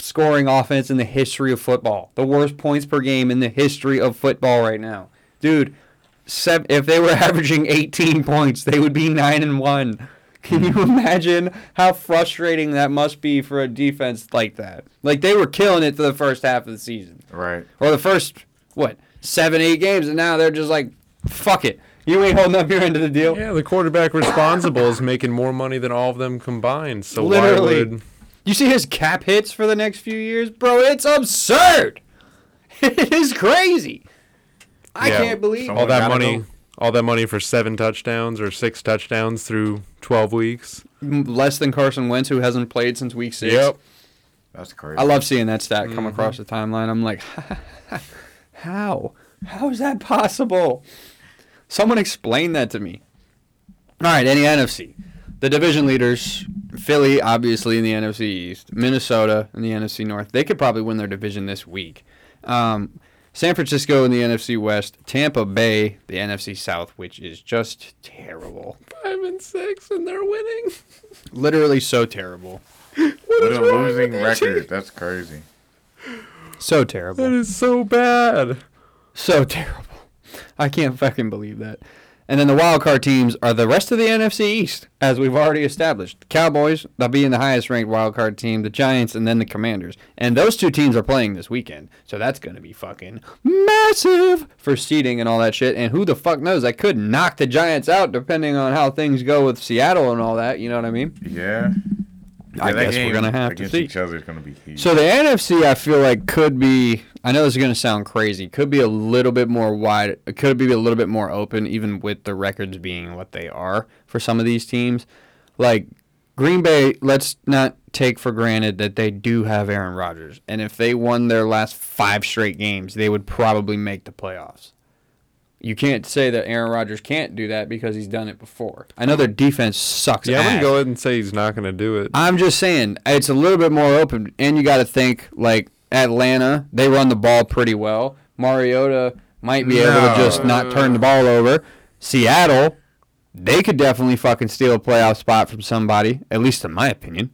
scoring offense in the history of football. The worst points per game in the history of football right now, dude. Sev- if they were <laughs> averaging 18 points, they would be nine and one. Can you hmm. imagine how frustrating that must be for a defense like that? Like they were killing it for the first half of the season right. or the first what seven eight games and now they're just like fuck it you ain't holding up your end of the deal yeah, the quarterback responsible is making more money than all of them combined. So Literally. why would you see his cap hits for the next few years? Bro it's absurd! <laughs> It is crazy! I Yeah, can't believe all that money, go. all that money for seven touchdowns or six touchdowns through twelve weeks? less than carson wentz who hasn't played since week six. Yep. That's crazy. i love seeing that stat come across mm-hmm. the timeline. I'm like <laughs> how? How is that possible? Someone explain that to me. All right any nfc the division leaders philly obviously in the nfc east minnesota in the nfc north they could probably win their division this week um, san francisco in the nfc west tampa bay the nfc south which is just terrible Five and six, and they're winning. <laughs> literally so terrible What a losing record, that's crazy. so terrible That is so bad. So <laughs> terrible. I can't fucking believe that. And then the wild card teams are the rest of the NFC East, as we've already established. The Cowboys, they'll be in the highest ranked wild card team, the Giants, and then the Commanders. And those two teams are playing this weekend. So that's going to be fucking massive for seeding and all that shit. And who the fuck knows? I could knock the Giants out depending on how things go with Seattle and all that. You know what I mean? Yeah. I Yeah, that guess we're going to have to see. each other is gonna be huge. So the NFC, I feel like could be. I know this is going to sound crazy. Could be a little bit more wide. It could be a little bit more open, even with the records being what they are for some of these teams. Like Green Bay, let's not take for granted that they do have Aaron Rodgers, and if they won their last five straight games, they would probably make the playoffs. You can't say that Aaron Rodgers can't do that because he's done it before. I know their defense sucks. Yeah, I'm gonna go ahead and say he's not gonna do it. I'm just saying it's a little bit more open, and you got to think like Atlanta. They run the ball pretty well. Mariota might be able to just not turn the ball over. Seattle, they could definitely fucking steal a playoff spot from somebody. At least in my opinion.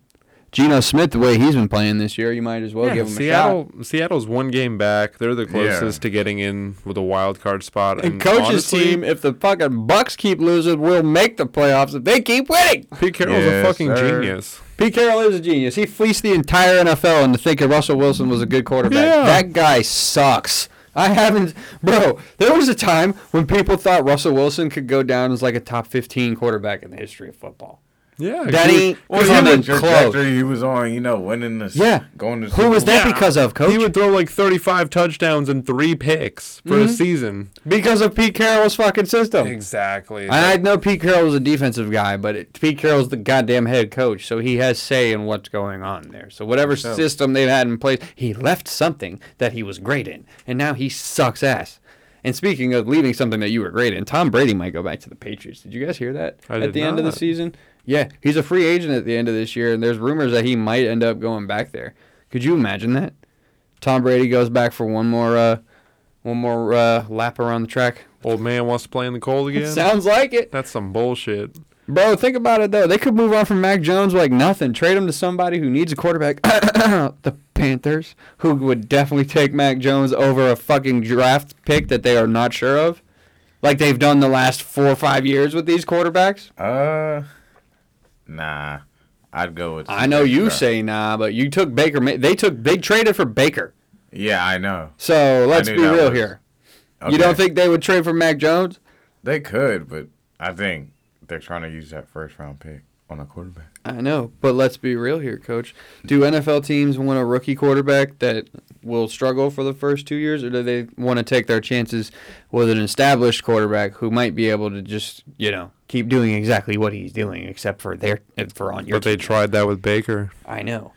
Geno Smith, the way he's been playing this year, you might as well Yeah, give him a shot. Seattle, Seattle's one game back. They're the closest to getting in with a wild card spot. And coach's honestly, team, if the fucking Bucks keep losing, will make the playoffs if they keep winning. Pete Carroll's Yes, a fucking sir. genius. Pete Carroll is a genius. He fleeced the entire NFL into thinking Russell Wilson was a good quarterback. Yeah. That guy sucks. I haven't, bro. There was a time when people thought Russell Wilson could go down as like a top 15 quarterback in the history of football. Yeah, That he- ain't well, even the trajectory he was on, you know, winning the Yeah. going to Who was that Yeah. because of, coach? He would throw like 35 touchdowns and three picks for Mm-hmm. a season. because of Pete Carroll's fucking system. Exactly. And I know Pete Carroll was a defensive guy, but it, Pete Carroll's the goddamn head coach, so he has say in what's going on there. So whatever system they've had in place, he left something that he was great in, and now he sucks ass. And speaking of leaving something that you were great in, Tom Brady might go back to the Patriots. Did you guys hear that I at the end of the season? Yeah, he's a free agent at the end of this year, and there's rumors that he might end up going back there. Could you imagine that? Tom Brady goes back for one more, uh, one more uh, lap around the track. Old man wants to play in the cold again. <laughs> Sounds like it. That's some bullshit. Bro, think about it though. They could move on from Mac Jones like nothing. Trade him to somebody who needs a quarterback. <coughs> the Panthers, who would definitely take Mac Jones over a fucking draft pick that they are not sure of, like they've done the last four or five years with these quarterbacks. Uh, nah. I'd go with. I know you Sure. say nah, but you took Baker. Ma- They took they traded for Baker. Yeah, I know. So let's knew be that real was- here. You don't think they would trade for Mac Jones? they could? But I think they're trying to use that first round pick on a quarterback. I know, but let's be real here, coach. Do NFL teams want a rookie quarterback that will struggle for the first two years, or do they want to take their chances with an established quarterback who might be able to just, you know, keep doing exactly what he's doing, except for their for on your But they team? tried that with Baker. I know.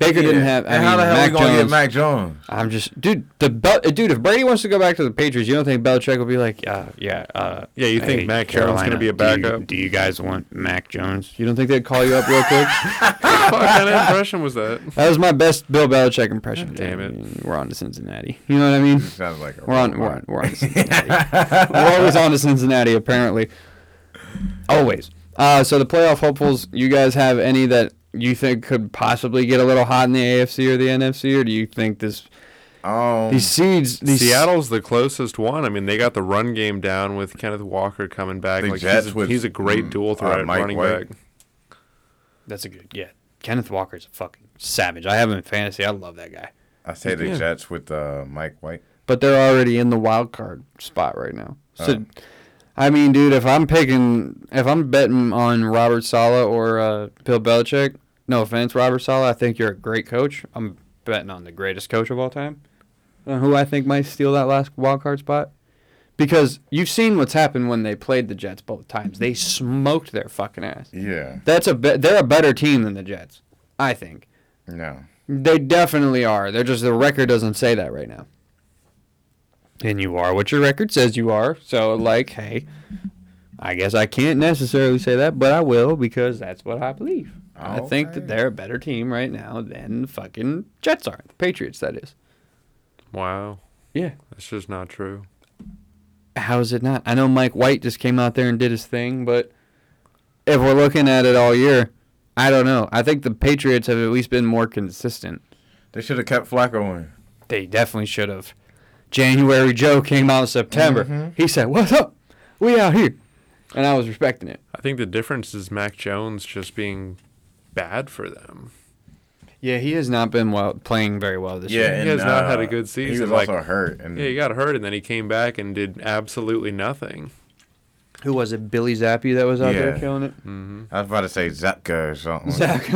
Baker didn't Yeah. have. I and mean, how the hell Mac we gonna Jones. get Mac Jones? I'm just, dude. The Bel- dude. If Brady wants to go back to the Patriots, you don't think Belichick will be like, uh, yeah, uh, Yeah, you think hey, Mac Jones gonna be a do you- backup? Do you, guys want Mac Jones? You don't think they'd call you up real quick? what kind of impression was that? That was my best Bill Belichick impression. Damn it. I mean, We're on to Cincinnati. You know what I mean? Sounds like a We're on. We're on. We're on to Cincinnati. we're always on to Cincinnati, apparently. Always. Uh, so the playoff hopefuls, you guys have any that you think could possibly get a little hot in the AFC or the NFC, or do you think this Um, these seeds, these Seattle's the closest one. I mean, they got the run game down with Kenneth Walker coming back. Like Jets he's, a, with, he's a great mm, dual uh, threat Mike running White. back. That's a good. Yeah, Kenneth Walker's a fucking savage. I have him in fantasy. I love that guy. I say the Yeah. Jets with uh, Mike White. but they're already in the wild card spot right now. So, Oh. I mean, dude, if I'm picking, if I'm betting on Robert Saleh or uh, Bill Belichick, no offense, Robert Saleh, I think you're a great coach. I'm betting on the greatest coach of all time, uh, who I think might steal that last wild card spot. Because you've seen what's happened when they played the Jets both times. They smoked their fucking ass. Yeah. That's a be- they're a better team than the Jets, I think. No. They definitely are. They're just the record doesn't say that right now. And you are what your record says you are. So like, hey, I guess I can't necessarily say that, but I will because that's what I believe. I think that they're a better team right now than the fucking Jets are. The Patriots, that is. Wow, Yeah. that's just not true. How is it not? I know Mike White just came out there and did his thing, but if we're looking at it all year, I don't know. I think the Patriots have at least been more consistent. They should have kept Flacco in. They definitely should have. January Joe came out in September. Mhm. He said, "What's up? We out here," and I was respecting it. I think the difference is Mac Jones just being bad for them. Yeah, he has not been well playing very well this Yeah, year. He and, has not had a uh, good He season, was like- also hurt, and Yeah, he got hurt and then he came back and did absolutely nothing. Who was it? Billy Zappe that was out there killing it. hmm I was about to say Zapka or something. Zach. <laughs>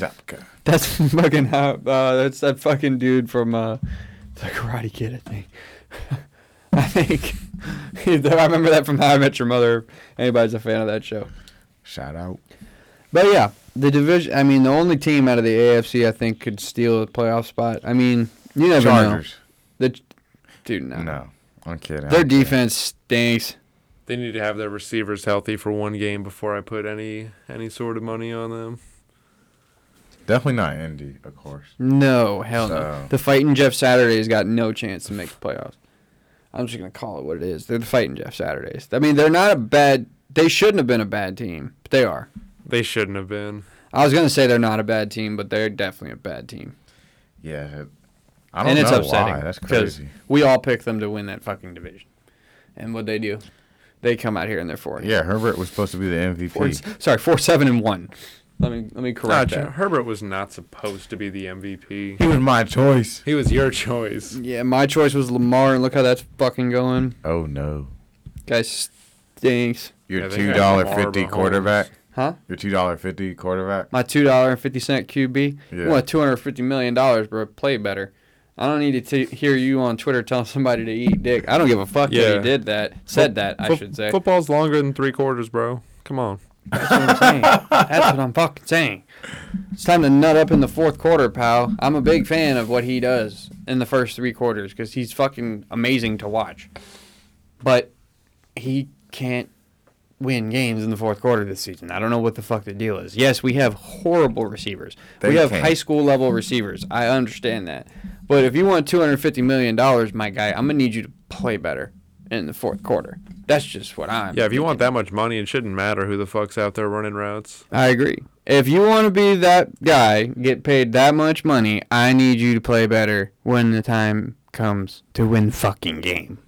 Zapka. That's <laughs> fucking how. Uh, that's that fucking dude from uh, <laughs> the Karate Kid. I think. <laughs> I think. <laughs> I remember that from How I Met Your Mother. Anybody's a fan of that show. Shout out. But yeah, the division. I mean, the only team out of the AFC I think could steal a playoff spot. I mean, you never Chargers. know. The dude, no. No. I'm kidding. Their I'm kidding. defense stinks. They need to have their receivers healthy for one game before I put any any sort of money on them. Definitely not Indy, of course. No, hell no. The fighting Jeff Saturdays got no chance to make the playoffs. I'm just gonna call it what it is. They're the fighting Jeff Saturdays. I mean, they're not a bad. They shouldn't have been a bad team, but they are. They shouldn't have been. I was gonna say they're not a bad team, but they're definitely a bad team. Yeah. I don't and it's know upsetting why. That's crazy. we all picked them to win that fucking division, and what they do, they come out here and they're four. Yeah, Herbert was supposed to be the MVP. Four, sorry, four seven and one. Let me let me correct J- that. Herbert was not supposed to be the MVP. He was my choice. He was your choice. Yeah, my choice was Lamar, and look how that's fucking going. Oh no. Guy stinks. Your Yeah, they two got dollar Lamar fifty Mahomes. quarterback. Huh? Your two dollar fifty quarterback. My two dollar and fifty cent QB. Yeah. You want two hundred fifty million dollars, bro? Play better. I don't need to t- hear you on Twitter telling somebody to eat dick. I don't give a fuck that Yeah. he did that. Said that, I Fo- should say. Football's longer than three quarters, bro. Come on. That's what I'm saying. That's what I'm fucking saying. It's time to nut up in the fourth quarter, pal. I'm a big fan of what he does in the first three quarters because he's fucking amazing to watch. But he can't win games in the fourth quarter this season. I don't know what the fuck the deal is. Yes, we have horrible receivers. we have can't. high school level receivers. I understand that. But if you want $250 million, my guy, I'm going to need you to play better in the fourth quarter. That's just what I'm. Yeah, if you thinking. want that much money, it shouldn't matter who the fuck's out there running routes. I agree. If you want to be that guy, get paid that much money, I need you to play better when the time comes to win fucking game.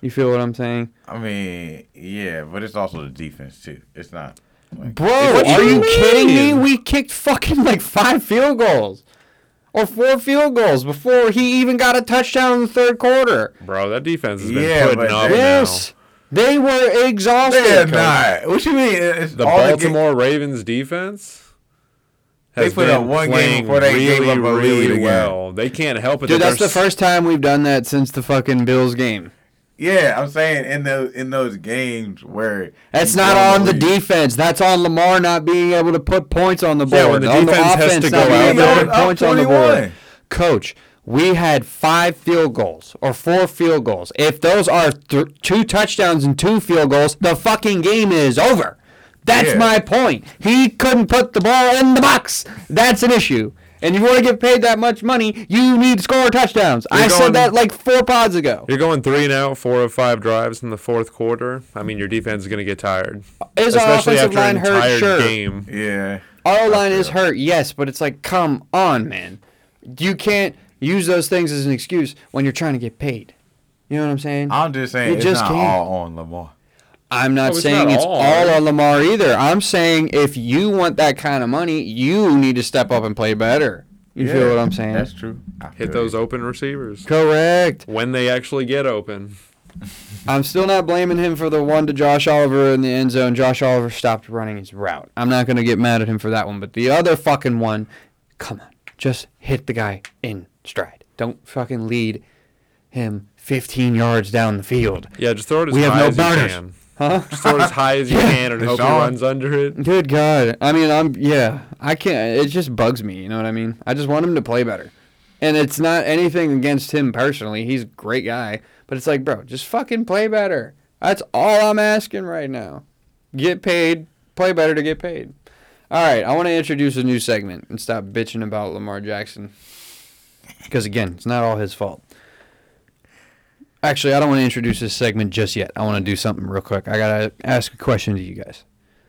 You feel what I'm saying? I mean, yeah, but it's also the defense too. It's not. Like, Bro, are you you kidding me? We kicked fucking like five field goals. Or four field goals before he even got a touchdown in the third quarter. Bro, that defense has been Yeah, putting but up they- Yes. They were exhausted. They're not. What do you mean? Uh, it's now. The all ga- Baltimore Ravens defense They put been up one game playing before they really, gave up a really again. well. They can't help it. Dude, that that's the first time we've done that since the fucking Bills game. Yeah, I'm saying in those in those games where That's not don't on the defense. That's on Lamar not being able to put points on the board. Yeah, when the on defense has offense to not go being out there. to put points on the board. Coach, we had five field goals or four field goals. If those are th- two touchdowns and two field goals, the fucking game is over. That's Yeah. my point. He couldn't put the ball in the box. That's an issue. And if you want to get paid that much money, you need to score touchdowns. I You're said going- that like four pods ago. You're going three and out, four of five drives in the fourth quarter. I mean, your defense is going to get tired, Is our especially offensive after line an hurt? entire Sure. game. Yeah. Our line is hurt, yes, but it's like, come on, man. You can't use those things as an excuse when you're trying to get paid. You know what I'm saying? I'm just saying You it's just not can't. all on Lamar. I'm not Oh, it's saying not it's all. all on Lamar either. I'm saying if you want that kind of money, you need to step up and play better. You Yeah, feel what I'm saying? That's true. I Hit those you. open receivers Correct. when they actually get open. <laughs> I'm still not blaming him for the one to Josh Oliver in the end zone. Josh Oliver stopped running his route. I'm not going to get mad at him for that one. But the other fucking one, come on. Just hit the guy in stride. Don't fucking lead him 15 yards down the field. Yeah, just throw it as We have high no as you can. Huh? It as high as you <laughs> can and hope he runs under it. Good God. I mean, I'm, yeah, I can't, it just bugs me. You know what I mean? I just want him to play better. And it's not anything against him personally. He's a great guy. But it's like, bro, just fucking play better. That's all I'm asking right now. Get paid, play better to get paid. All right, I want to introduce a new segment and stop bitching about Lamar Jackson. Because again, it's not all his fault. Actually, I don't want to introduce this segment just yet. I want to do something real quick. I got to ask a question to you guys.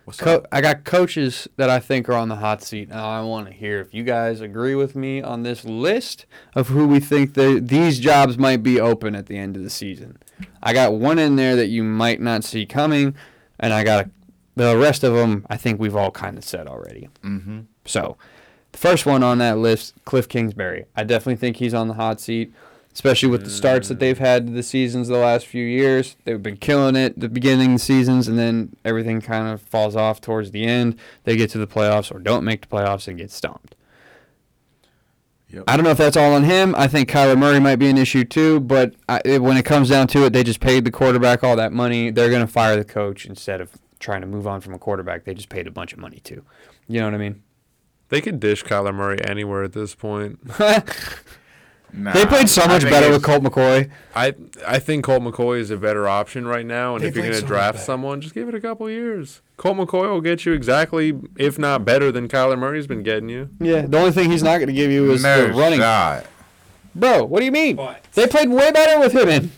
What's Co- up? I got coaches that I think are on the hot seat. Now I want to hear if you guys agree with me on this list of who we think the, these jobs might be open at the end of the season. I got one in there that you might not see coming, and I got a, the rest of them. I think we've all kind of said already. Mm-hmm. So, the first one on that list, Cliff Kingsbury. I definitely think he's on the hot seat, especially with the starts that they've had to the seasons the last few years. They've been killing it the beginning of the seasons, and then everything kind of falls off towards the end. They get to the playoffs or don't make the playoffs and get stomped. Yep. I don't know if that's all on him. I think Kyler Murray might be an issue too, but I, it, when it comes down to it, they just paid the quarterback all that money. They're going to fire the coach instead of trying to move on from a quarterback. They just paid a bunch of money too. You know what I mean? They could dish Kyler Murray anywhere at this point. <laughs> Nah, They played so much better with Colt McCoy. I I think Colt McCoy is a better option right now, and They if you're going to much draft someone, just give it a couple years. Colt McCoy will get you exactly, if not better, than Kyler Murray's been getting you. Yeah, the only thing he's not going to give you is No the running. shot. Bro, what do you mean? But- They played way better with him in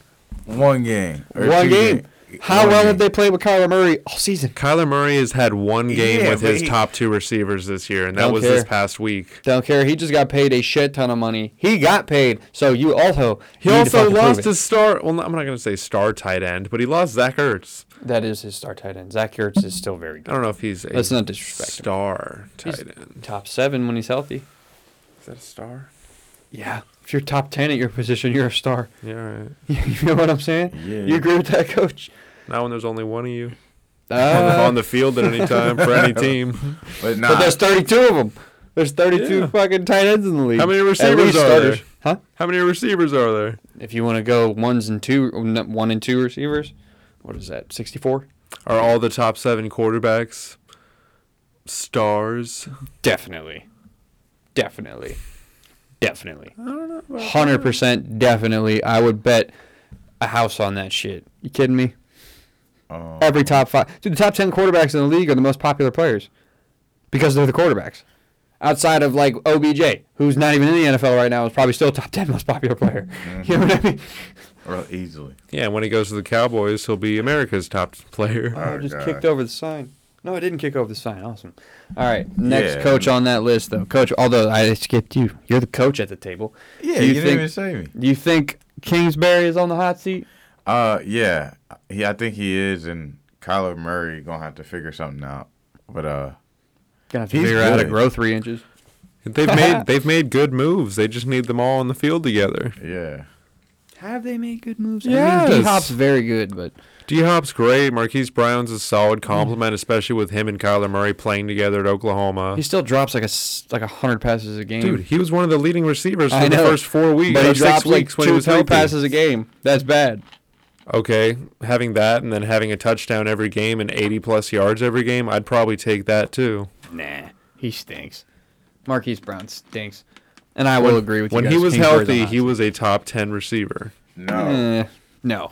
One game. one game. game- How well game. have they played with Kyler Murray all season? Kyler Murray has had one game Yeah, with his he- top two receivers this year, and that Don't was this past week. Don't care. He just got paid a shit ton of money. He got paid, so you also He need to also prove lost it. his star. Well, I'm not going to say star tight end, but he lost Zach Ertz. That is his star tight end. Zach Ertz is still very good. I don't know if he's a Let's not disrespect him. star He's- tight end. Top seven when he's healthy. Is that a star? Yeah. If you're top ten at your position, you're a star. Yeah, all right. <laughs> you know what I'm saying? Yeah. You agree with that, coach? Not when there's only one of you on, Uh, on the field at any time for any <laughs> team. But nah, But there's 32 of them. There's 32 Yeah. fucking tight ends in the league. How many receivers are starters. there? Huh? How many receivers are there? If you want to go ones and two, one and two receivers, what is that? 64? Are all the top seven quarterbacks stars? Definitely. Definitely. Definitely. I don't know. 100% definitely. I would bet a house on that shit. You kidding me? um, Every top five. Dude, the top 10 quarterbacks in the league are the most popular players because they're the quarterbacks. outside of like OBJ, who's not even in the NFL right now, is probably still top ten most popular player. <laughs> You know what I mean? Real easily. Yeah, when he goes to the Cowboys, he'll be America's top player. I Oh, just God. kicked over the sign. No, I didn't kick over the sign. Awesome. All right, next Yeah. coach on that list, though, Coach. Although I skipped you, you're the coach at the table. Yeah, Do you, you didn't think- even say me. Do you think Kingsbury is on the hot seat? Uh, yeah, he. I think he is, and Kyler Murray gonna have to figure something out. But uh, Gonna have to He's figure out how to good. grow three inches. They've made <laughs> they've made good moves. They just need them all on the field together. yeah, Have they made good moves? I Yes. mean, D Hop's very good, but D Hop's great. Marquise Brown's a solid complement, especially with him and Kyler Murray playing together at Oklahoma. he still drops like a s- like a hundred passes a game. Dude, he was one of the leading receivers for the first four weeks, but he or drops six weeks like when he was three healthy. passes a game. That's bad. Okay, having that and then having a touchdown every game and 80 plus yards every game, I'd probably take that too. Nah, he stinks. Marquise Brown stinks, and I will agree with you. When he was Kingsbury's on healthy, he was a top 10 receiver. no, Eh, no.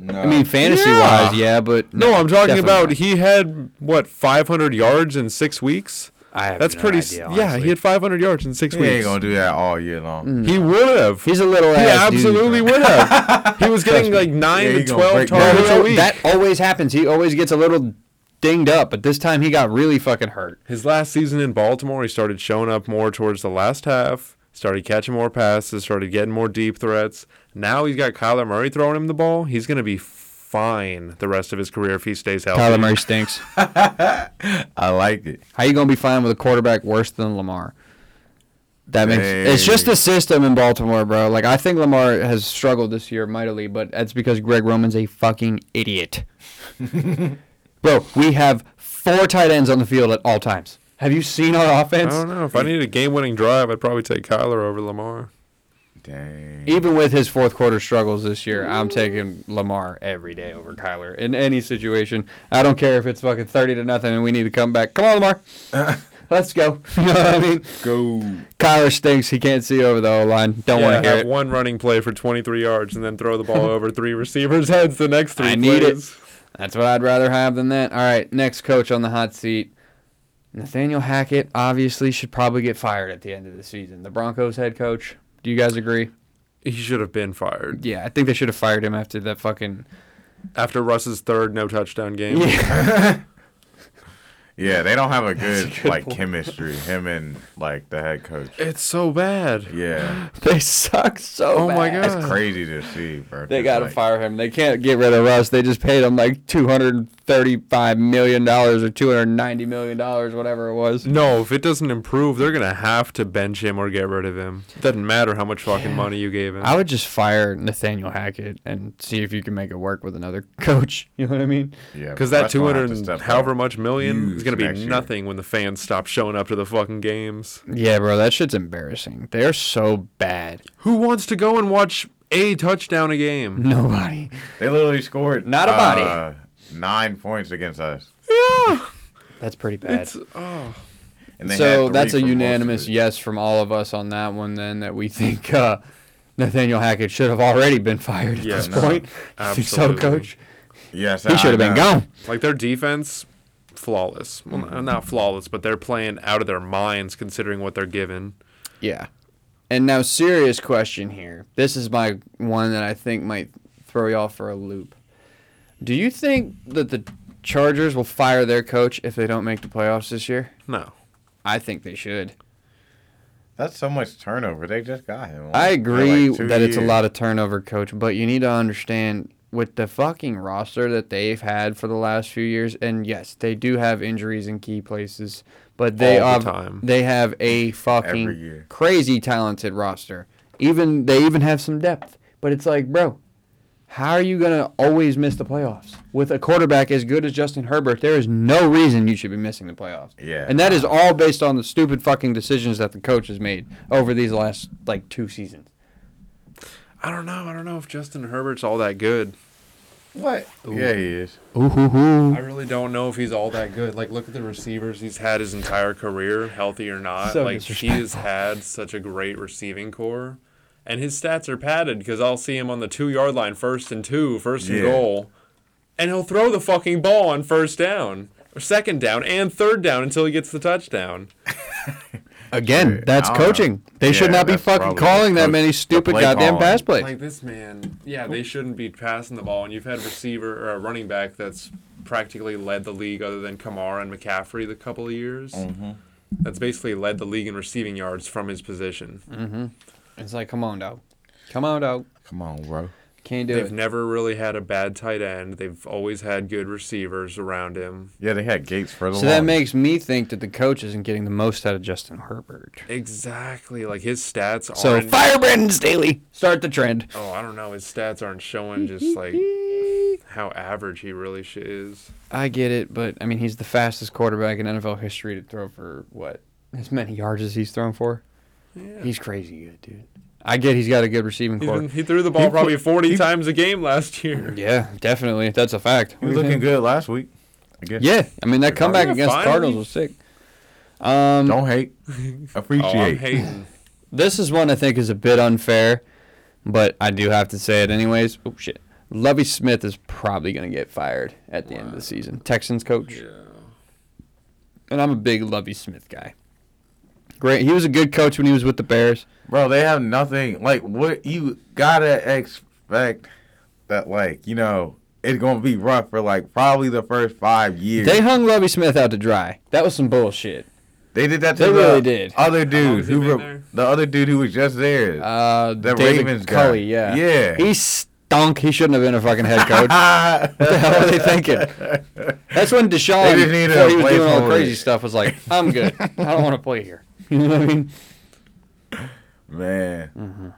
No. I mean, fantasy Yeah. wise, yeah, but No, I'm talking about not. he had what 500 yards in 6 weeks? I have That's no pretty s- Yeah, he had 500 yards in 6 he ain't gonna do that all year long. He mm. would have. He's a little. He ass dude, absolutely would have. He was <laughs> getting like 9 Yeah, to 12 targets a week. that always happens. He always gets a little dinged up, but this time he got really fucking hurt. His last season in Baltimore, he started showing up more towards the last half, started catching more passes, started getting more deep threats. Now he's got Kyler Murray throwing him the ball. He's going to be fine the rest of his career if he stays healthy. Kyler Murray stinks. <laughs> I like it. How you gonna be fine with a quarterback worse than Lamar? That makes it's just the system in Baltimore, bro. Like I think Lamar has struggled this year mightily, but that's because Greg Roman's a fucking idiot. <laughs> bro, we have four tight ends on the field at all times. Have you seen our offense? I don't know. If I needed a game winning drive, I'd probably take Kyler over Lamar. Dang. Even with his fourth quarter struggles this year, I'm taking Lamar every day over Kyler in any situation. I don't care if it's fucking thirty to nothing and we need to come back. Come on, Lamar. <laughs> Let's go. <laughs> You know what I mean? Go. Kyler stinks. He can't see over the O line. Don't yeah, want to hear have it. one running play for 23 yards and then throw the ball <laughs> over three receivers' heads the next three I need it. That's what I'd rather have than that. All right, next coach on the hot seat. Nathaniel Hackett obviously should probably get fired at the end of the season. The Broncos head coach. Do you guys agree? He should have been fired. Yeah, I think they should have fired him after that fucking. After Russ's third no touchdown game. Yeah. Yeah, they don't have a <laughs> good, good like point. chemistry. Him and like the head coach. It's so bad. Yeah, <laughs> they suck so Oh my. God. It's crazy to see, bro. They Just, got to like, fire him. They can't get rid of Russ. They just paid him like two hundred thirty-five million dollars or two hundred ninety million dollars, whatever it was. No, if it doesn't improve, they're gonna have to bench him or get rid of him. It Doesn't matter how much fucking money you gave him. I would just fire Nathaniel Hackett and see if you can make it work with another <laughs> coach. You know what I mean? Yeah, Because that Russ two gonna have hundred, to step however much million, is gonna be next year. nothing when the fans stop showing up to the fucking games. Yeah, bro, that shit's embarrassing. They're so bad. Who wants to go and watch a touchdown a game? Nobody. They literally scored Not a body. uh, nine points against us. Yeah, That's pretty bad. it's oh. And they So had three that's a for most of unanimous yes from all of us on that one. Then that we think uh, Nathaniel Hackett should have already been fired at Yeah, this no, point. <laughs> You think so, absolutely. coach? Yes, He should have been gone. Like their defense, flawless. Well, Mm-hmm. not flawless, but they're playing out of their minds considering what they're given. Yeah. And now, serious question here. This is my one that I think might throw y'all for a loop. Do you think that the Chargers will fire their coach if they don't make the playoffs this year? No. I think they should. That's so much turnover. They just got him. I agree like two that it's a lot of turnover, coach, but you need to understand with the fucking roster that they've had for the last few years, and yes, they do have injuries in key places, but they All have time. they have a fucking crazy talented roster. Even they even have some depth, but it's like, bro, how are you gonna always miss the playoffs with a quarterback as good as Justin Herbert? There is no reason you should be missing the playoffs. Yeah. And that is all based on the stupid fucking decisions that the coach has made over these last like two seasons. I don't know. I don't know if Justin Herbert's all that good. What? Yeah, he is. Ooh hoo hoo. I really don't know if he's all that good. Like, look at the receivers he's had his entire career, healthy or not. So like, he has had such a great receiving corps. And his stats are padded because I'll see him on the two yard line, first and two, first and Yeah. goal. And he'll throw the fucking ball on first down, or second down, and third down until he gets the touchdown. <laughs> Again, Yeah, that's I know. coaching. They should not be fucking calling that many stupid goddamn calling. pass plays. Like this man, yeah, they shouldn't be passing the ball. And you've had a receiver or a running back that's practically led the league, other than Kamara and McCaffrey, the couple of years. Mm-hmm. That's basically led the league in receiving yards from his position. Mm-hmm. It's like, come on, dog. Come on, dog. Come on, bro. Can't do it. They've it. never really had a bad tight end. They've always had good receivers around him. Yeah, they had Gates for the So that longest. makes me think that the coach isn't getting the most out of Justin Herbert. Exactly. Like his stats So aren't. fire Brandon Staley. Start the trend. Oh, I don't know. His stats aren't showing just like how average he really sh- is. I get it, but I mean, he's the fastest quarterback in NFL history to throw for what as many yards as he's thrown for. Yeah. He's crazy good, dude. I get he's got a good receiving He's corps. he threw the ball He probably put- 40 he- times a game last year. <laughs> Yeah, definitely. That's a fact. He was looking good last week. I guess. Yeah, I mean that comeback Yeah, against the finally. Cardinals was sick. Um, Don't hate. <laughs> Oh, I'm Appreciate. hating. <laughs> this is one I think is a bit unfair, but I do have to say it anyways. Oh shit, Lovie Smith is probably gonna get fired at the end of the season. Texans coach, Yeah. and I'm a big Lovie Smith guy. Great, he was a good coach when he was with the Bears. Bro, they have nothing. Like, what you gotta expect that, like, you know, it's gonna be rough for like probably the first five years. They hung Lovie Smith out to dry. That was some bullshit. They did that to They the really did. other long dude who been re- there? the other dude who was just there. Uh, The David Ravens guy. Yeah, Yeah. he stunk. He shouldn't have been a fucking head coach. what the hell are they thinking? That's when Deshaun, They just needed before a he was doing all the crazy stuff, was like, "I'm good. I don't want to play here." You know what I mean? Man, Mm-hmm.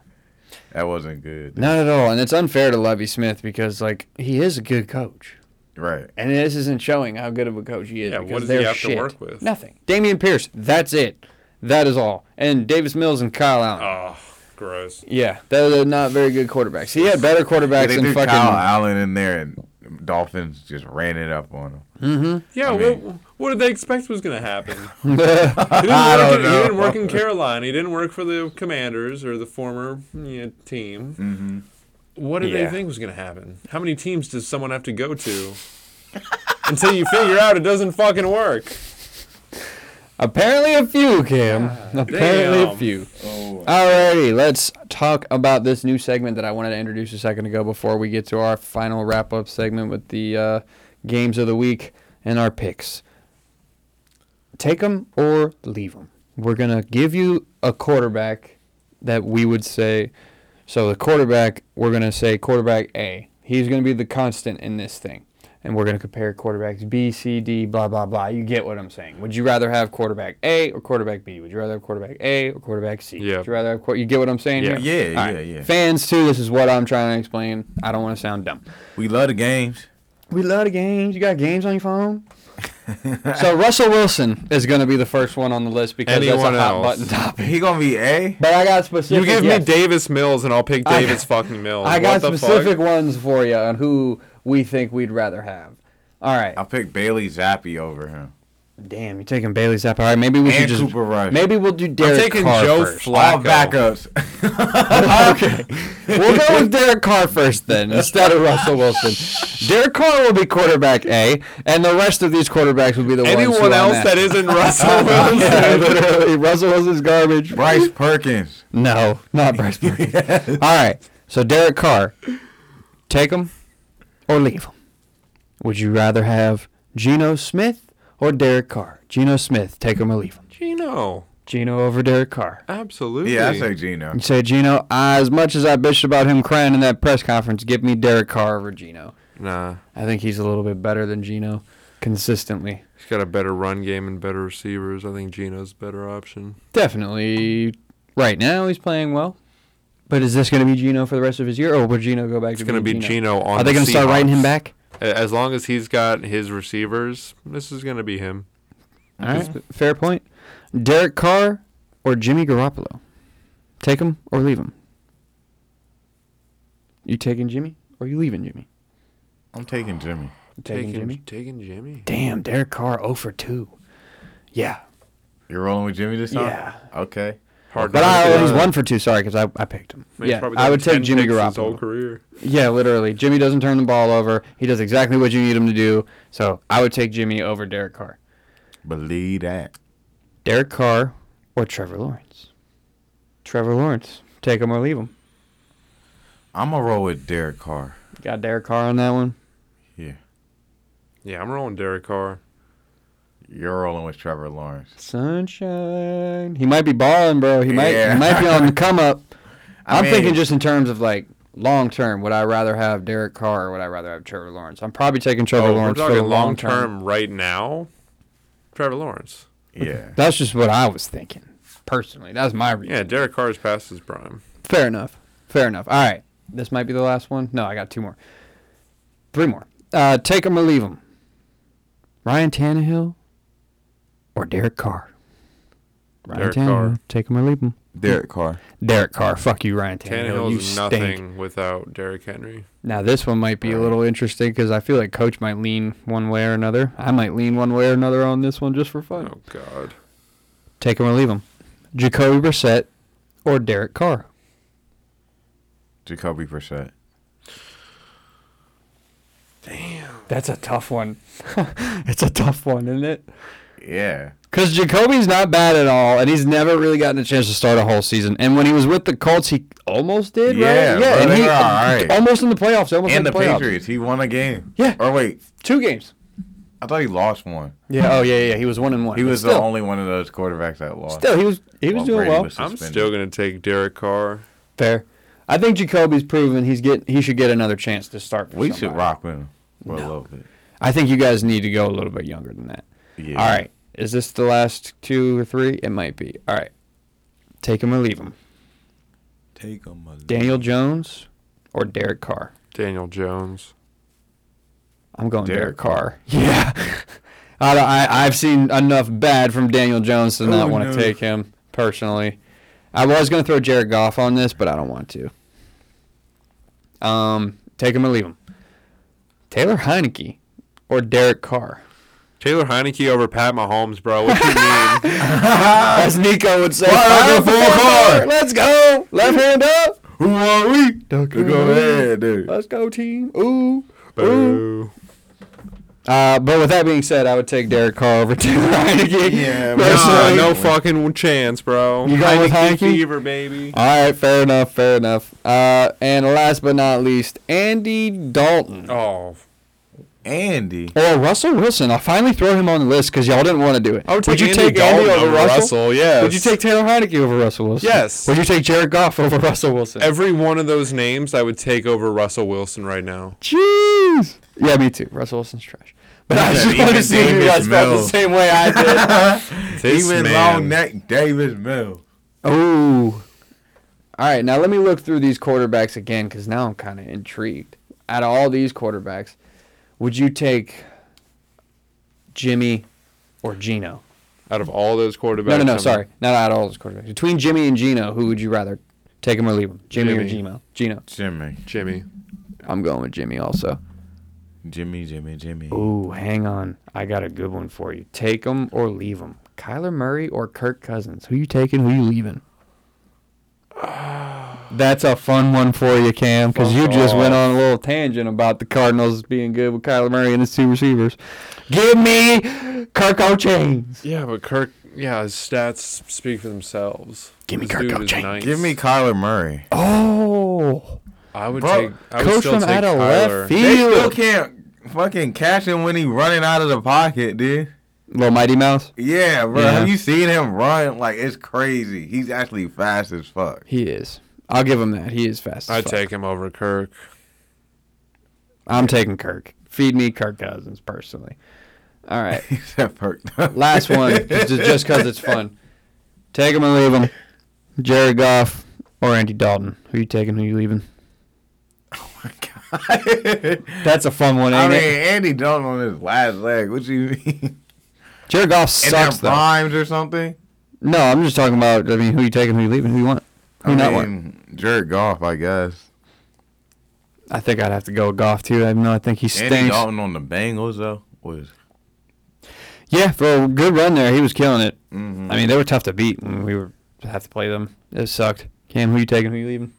that wasn't good. Not at all, and it's unfair to Lovie Smith because like he is a good coach, Right. and this isn't showing how good of a coach he is. Yeah, what because does he they're have to work with? Nothing. Dameon Pierce. That's it. That is all. And Davis Mills and Kyle Allen. Oh, gross. Yeah, they're, they're not very good quarterbacks. He had better Yeah, quarterbacks they than fucking. Kyle Allen in there, and Dolphins just ran it up on him. Mm-hmm. Yeah, I mean- what, what did they expect was going to happen? He didn't, I work don't in, he didn't work <laughs> in Carolina. He didn't work for the Commanders or the former you know, team. Mm-hmm. What did Yeah. they think was going to happen? How many teams does someone have to go to <laughs> until you figure out it doesn't fucking work? Apparently a few, Cam. Apparently a few. Oh, Alrighty, let's talk about this new segment that I wanted to introduce a second ago before we get to our final wrap up segment with the uh, games of the week and our picks. Take them or leave them. We're going to give you a quarterback that we would say. So, the quarterback, we're going to say quarterback A. He's going to be the constant in this thing. And we're going to compare quarterbacks B, C, D, blah, blah, blah. You get what I'm saying. Would you rather have quarterback A or quarterback B? Would you rather have quarterback A or quarterback C? Yeah. Would you rather have, quar- you get what I'm saying Yeah. here? Yeah, All yeah, right. yeah. Fans, too, this is what I'm trying to explain. I don't want to sound dumb. we love the games. We love the games. You got games on your phone? <laughs> so Russell Wilson is going to be the first one on the list because Anyone that's a hot else? button topic. He gonna be A. But I got specific. You give yes. me Davis Mills and I'll pick I- Davis fucking Mills. I got what the specific fuck? ones for you on who we think we'd rather have. All right. I'll pick Bailey Zappe over him. Damn, you're taking Bailey Zapp. All right, maybe we should just Cooper Rush. maybe we'll do Derek taking Carr Joe first. Flacco. All backups. <laughs> okay. We'll go with Derek Carr first then, <laughs> instead of Russell Wilson. Derek Carr will be quarterback A, and the rest of these quarterbacks will be the ones who Anyone are else that isn't Russell <laughs> Wilson? yeah, literally. Russell Wilson's garbage. Bryce Perkins. No, not Bryce Perkins. All right. So Derek Carr, take him or leave him. Would you rather have Geno Smith or Derek Carr? Geno Smith, take him or leave him. Gino. Geno over Derek Carr. Absolutely. Yeah, I say Gino. You say Geno. As much as I bitched about him crying in that press conference, give me Derek Carr over Geno. Nah. I think he's a little bit better than Geno consistently. He's got a better run game and better receivers. I think Gino's a better option. Definitely. Right now, he's playing well. But is this going to be Gino for the rest of his year, or will Gino go back It's to going to be Geno? Gino on Are they the going to start writing him back? As long as he's got his receivers, this is going to be him. All right, fair point. Derek Carr or Jimmy Garoppolo? Take him or leave him? You taking Jimmy or you leaving Jimmy? I'm taking Jimmy. You taking, Jimmy? Taking Jimmy. Damn, Derek Carr 0 for 2. Yeah. You're rolling with Jimmy this time? Yeah. Okay. Hard But I, he's 1 for 2, sorry, because I, I picked him. He's yeah, probably I would take Jimmy picks His whole career. <laughs> Yeah, literally. Jimmy doesn't turn the ball over. He does exactly what you need him to do. So I would take Jimmy over Derek Carr. Believe that. Derek Carr or Trevor Lawrence? Trevor Lawrence. Take him or leave him. I'm gonna roll with Derek Carr. Got Derek Carr on that one. Yeah, Yeah, I'm rolling Derek Carr. You're rolling with Trevor Lawrence. Sunshine. He might be balling, bro. He might. Yeah. He might be on the come up. <laughs> I I'm thinking just in terms of like long term. Would I rather have Derek Carr or would I rather have Trevor Lawrence? I'm probably taking Trevor Oh, we're Lawrence for talking long long term. term right now. Trevor Lawrence. Yeah, <laughs> That's just what I was thinking personally. That's my reason. Yeah, Derek Carr's past his prime. Fair enough. Fair enough. All right. This might be the last one. No, I got two more. Three more. Uh, take him or leave him. Ryan Tannehill or Derek Carr. Ryan Derek Tannehill. Carr. Take him or leave him. Derek Carr. Derek Carr. Fuck you, Ryan Tannehill. Tannehill you is stink. nothing without Derrick Henry. Now this one might be a little interesting because I feel like Coach might lean one way or another. I might lean one way or another on this one just for fun. Oh God. Take him or leave him. Jacoby Brissett or Derek Carr. Jacoby Brissett. Damn. That's a tough one. <laughs> it's a tough one, isn't it? Yeah, Because Jacoby's not bad at all, and he's never really gotten a chance to start a whole season. And when he was with the Colts, he almost did, Yeah, right? bro, and they he were all right. almost in the playoffs. Almost and in the the, playoffs. Patriots. He won a game. Yeah. Or wait, Two games. I thought he lost one. Yeah. Oh yeah, yeah. He was one and one. He but was the only one of those quarterbacks that lost. Still, he was he was doing Brady well. was I'm still gonna take Derek Carr. Fair. I think Jacoby's proven he's get he should get another chance to start. For We should rock with him for No. a little bit. I think you guys need to go a little bit younger than that. Yeah. All right. Is this the last two or three? It might be. All right. Take him or leave him. Take him. A Daniel Jones or Derek Carr. Daniel Jones. I'm going Derek, Derek Carr. <laughs> Yeah. I, I, I've seen enough bad from Daniel Jones to not Oh, want to no. take him personally. I was going to throw Jared Goff on this, but I don't want to. Um, take him or leave him. Taylor Heinicke or Derek Carr. Taylor Heinicke over Pat Mahomes, bro. What do you mean? <laughs> As Nico would say, Fire "Fire for for Carr." Carr. Let's go. Left hand up. Who are we? Don't Go ahead, dude. Let's go, team. Ooh. Ooh. Uh, but with that being said, I would take Derek Carr over <laughs> Taylor Heinicke. Yeah, Nah, personally. no fucking chance, bro. You going with Heinicke? fever, baby. All right, fair enough, fair enough. Uh, and last but not least, Andy Dalton Oh, Andy. or Russell Wilson. I'll finally throw him on the list because y'all didn't want to do it. I would take you Andy take Andy over over Russell? Russell, yes. Would you take Taylor Heinicke over Russell Wilson? Yes. Would you take Jared Goff over <laughs> Russell Wilson? every one of those names I would take over Russell Wilson right now. Jeez. Yeah, me too. Russell Wilson's trash. <laughs> But I just Even wanted to see if you Davis guys felt the Mills. same way I did. <laughs> This Even man. long neck Davis Mills. Ooh. All right, now let me look through these quarterbacks again because now I'm kind of intrigued. Out of all these quarterbacks, would you take Jimmy or Gino? Out of all those quarterbacks, No, no, no. I'm- Sorry, not out of all those quarterbacks. Between Jimmy and Gino, who would you rather take him or leave him? Jimmy, or Jimmy. Gino? Gino. Jimmy. Jimmy. I'm going with Jimmy also. Jimmy, Jimmy, Jimmy. Ooh, hang on. I got a good one for you. Take him or leave him. Kyler Murray or Kirk Cousins? Who you taking? Who you leaving? That's a fun one for you, Cam, because you just went on a little tangent about the Cardinals being good with Kyler Murray and his two receivers. Give me Kirko Chainz. Yeah, but Kirk. Yeah, his stats speak for themselves. Give me This Kirk dude is O'Chains. nice. Give me Kyler Murray. Oh, I would Bro, take. I would coach still from take out of Kyler. left They field. still can't fucking catch him when he running out of the pocket, dude. Little Mighty Mouse. Yeah, bro. Yeah. Have you seen him run? Like it's crazy. He's actually fast as fuck. He is. I'll give him that. He is fast. I'd fuck. take him over Kirk. I'm taking Kirk. Feed me Kirk Cousins personally. All right. <laughs> Except for Last one, <laughs> just because it's fun. Take him or leave him. Jared Goff or Andy Dalton. Who you taking? Who you leaving? <laughs> Oh my god. That's a fun one, I mean, it? Andy Dalton on his last leg. What do you mean? Jared Goff sucks though. primes or something? No, I'm just talking about. I mean, who you taking? Who you leaving? Who you want? Who I not want? mean, Jared Goff, I guess. I think I'd have to go with Goff too. I know. I think he Andy stinks. Dalton on the Bengals though was. Yeah, for a good run there, he was killing it. mhm. I mean, they were tough to beat when we were have to play them. It sucked. Cam, who you taking? Who you leaving?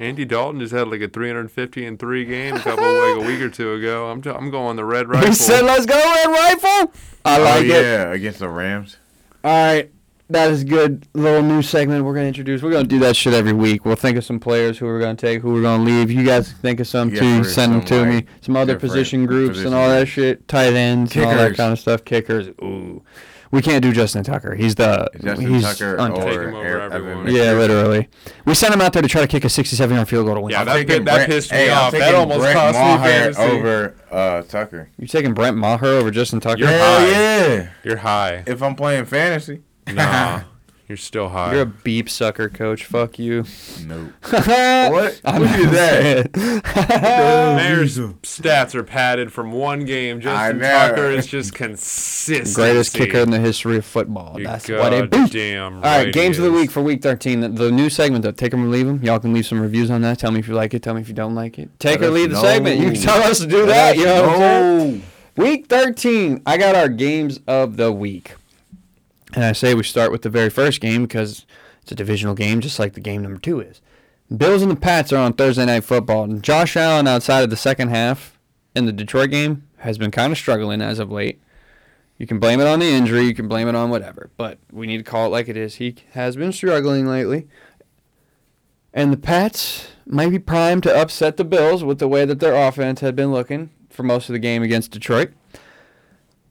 Andy Dalton just had like a 350 in three game a couple like a week or two ago. I'm t- I'm going the red rifle. He said, "Let's go, Red Rifle." I oh like it. yeah, against the Rams. All right. that is good little new segment we're gonna introduce. We're gonna do that shit every week. We'll think of some players who we're gonna take, who we're gonna leave. You guys think of some Yeah, too. for Send them some, to me. Some other position groups position and all that shit. Tight ends and all that kind of stuff. Kickers. Ooh, we can't do Justin Tucker. He's the Justin he's Tucker untouchable. Take him over Eric everyone. Yeah, literally. We sent him out there to try to kick a 67 yard field goal to win. Yeah, I'm that taking pi- that Brent- pissed me hey, off. That almost Brent cost me Maher fantasy. over uh, Tucker. You're taking Brent Maher over Justin Tucker? You're Hell high. yeah! You're high. If I'm playing fantasy, Nah, <laughs> you're still high. You're a beep sucker, coach. Fuck you. Nope. <laughs> what? What is that? <laughs> Maher's <laughs> stats are padded from one game. Justin know. Tucker is just consistent. Greatest kicker in the history of football. You That's what it be. goddamn All right, right games of the week for week 13. The, the new segment, though. Take them or leave them. Y'all can leave some reviews on that. Tell me if you like it. Tell me if you don't like it. Take Let or us leave the know. segment. You can tell us to do Let that. us You know what know. Week 13, I got our games of the week. And I say we start with the very first game because it's a divisional game, just like the game number two is. Bills and the Pats are on Thursday Night Football. And Josh Allen, outside of the second half in the Detroit game, has been kind of struggling as of late. You can blame it on the injury, you can blame it on whatever, but we need to call it like it is. He has been struggling lately. And the Pats might be primed to upset the Bills with the way that their offense had been looking for most of the game against Detroit.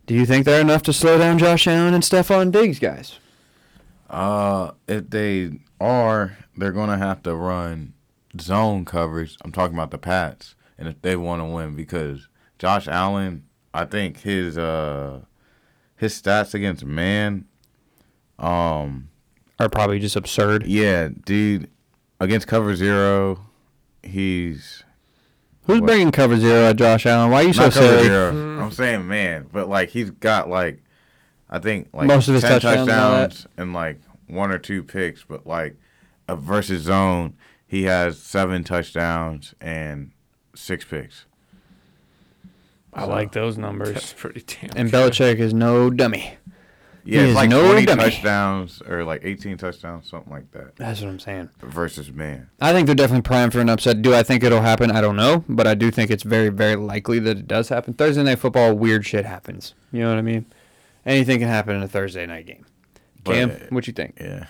Do you think they're enough to slow down Josh Allen and Stefon Diggs, guys? Uh, if they are, they're gonna have to run zone coverage. I'm talking about the Pats, and if they want to win, because Josh Allen, I think his uh his stats against man, um, Are probably just absurd. yeah, dude, against cover zero, he's Who's What? bringing cover zero at Josh Allen? Why are you so not cover silly? zero. Mm. I'm saying man, but like he's got like, I think like Most of his 10 touchdowns and touchdowns and like one or two picks, but like a versus zone, he has seven touchdowns and six picks. I like those numbers. <laughs> That's pretty damn. And good. Belichick is no dummy. Yeah, He it's like no 20 dummy. touchdowns or like 18 touchdowns, something like that That's what I'm saying. versus man. I think they're definitely primed for an upset. Do I think it'll happen? I don't know, but I do think it's very, very likely that it does happen. Thursday night football, weird shit happens. You know what I mean? Anything can happen in a Thursday night game. But, Cam, uh, what you think? Yeah.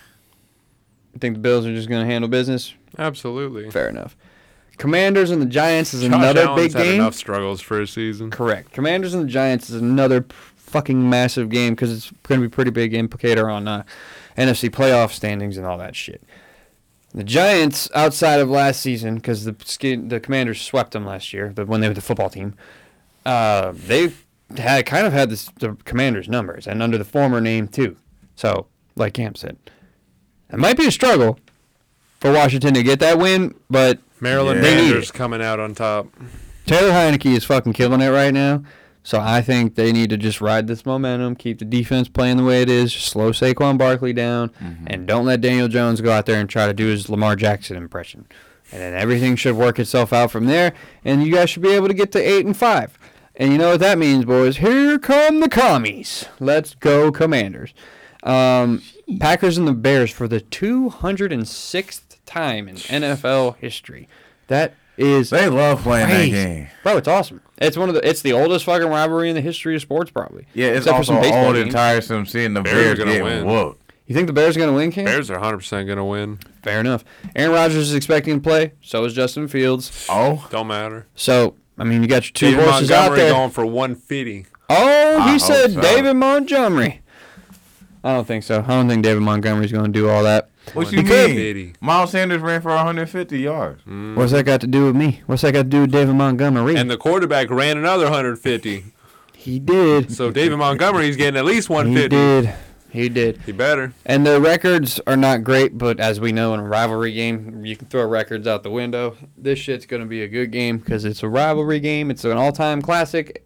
You think the Bills are just going to handle business? Absolutely. Fair enough. Commanders and the Giants is Josh another Allen's big had game. enough struggles for a season. Correct. Commanders and the Giants is another p- fucking massive game because it's going to be pretty big implicator on uh, NFC playoff standings and all that shit. The Giants, outside of last season, because the the Commanders swept them last year, the, when they were the football team, uh, they had kind of had this, the Commanders' numbers and under the former name too. So, like Cam said, it might be a struggle for Washington to get that win, but Maryland Yeah. Manders coming out on top. Taylor Heinicke is fucking killing it right now. So I think they need to just ride this momentum, keep the defense playing the way it is, slow Saquon Barkley down, and don't let Daniel Jones go out there and try to do his Lamar Jackson impression. And then everything should work itself out from there, and you guys should be able to get to eight and five. And you know what that means, boys? Here come the commies. Let's go, Commanders. Um, Packers and the Bears for the 206th time in NFL history. That is They love playing Crazy. that game. Bro, it's awesome. It's one of the it's the oldest fucking rivalry in the history of sports, probably. Yeah, it's Except for some also baseball old and tiresome seeing the Bears Bears, are gonna win. whooped. You think the Bears are gonna win, Cam? Bears are 100% going to win. Fair enough. Aaron Rodgers is expecting to play. So is Justin Fields. Oh, Don't matter. So I mean, you got your two David horses out Montgomery there. going for 150. Oh, I he hope said so. David Montgomery. I don't think so. I don't think David Montgomery's going to do all that. What you mean? Miles Sanders ran for 150 yards. Mm. What's that got to do with me? What's that got to do with David Montgomery? And the quarterback ran another 150. he did. So David Montgomery's getting at least 150. He 150. did. He did. He better. And their records are not great, but as we know in a rivalry game, you can throw records out the window. This shit's going to be a good game because it's a rivalry game. It's an all-time classic.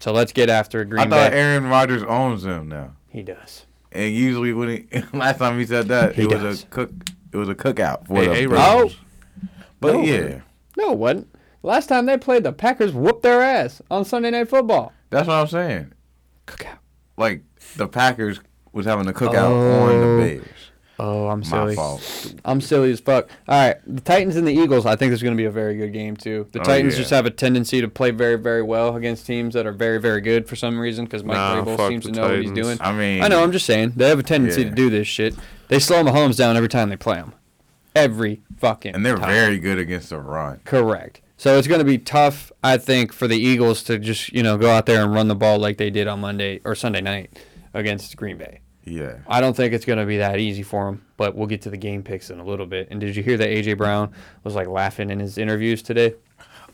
So let's get after I Green I thought Bay. Aaron Rodgers owns them now. he does. And usually when he <laughs> last time he said that, He it was does. a cook. It was a cookout for Hey, the hey, Bills. Rodgers. But No. yeah, No, it wasn't. Last time they played, the Packers whooped their ass on Sunday Night Football. that's what I'm saying. Cookout. Like the Packers was having a cookout Oh. on the oh. Bears. Oh, I'm My silly. fault. I'm silly as fuck. All right, the Titans and the Eagles. I think this is going to be a very good game too. The Oh, Titans yeah. just have a tendency to play very, very well against teams that are very, very good for some reason because Mike Nah, Vrabel seems to know what he's doing. I mean, I know. I'm just saying they have a tendency Yeah. to do this shit. They slow Mahomes down every time they play him. Every fucking. and they're time. very good against the run. correct. So it's going to be tough, I think, for the Eagles to just you know go out there and run the ball like they did on Monday or Sunday night against Green Bay. Yeah. I don't think it's going to be that easy for him, but we'll get to the game picks in a little bit. And did you hear that AJ Brown was like laughing in his interviews today?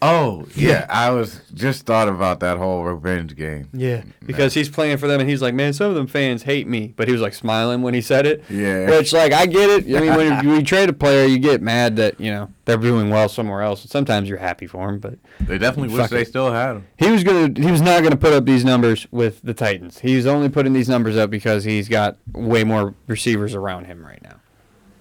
Oh yeah, I was just thought about that whole revenge game. Yeah, because he's playing for them, and he's like, "Man, some of them fans hate me," but he was like smiling when he said it. Yeah. Which, like, I get it. I mean, when <laughs> you, you trade a player, you get mad that you know they're doing well somewhere else. And sometimes you're happy for him, but They definitely wish they it. still had him. he was gonna. He was not gonna put up these numbers with the Titans. He's only putting these numbers up because he's got way more receivers around him right now.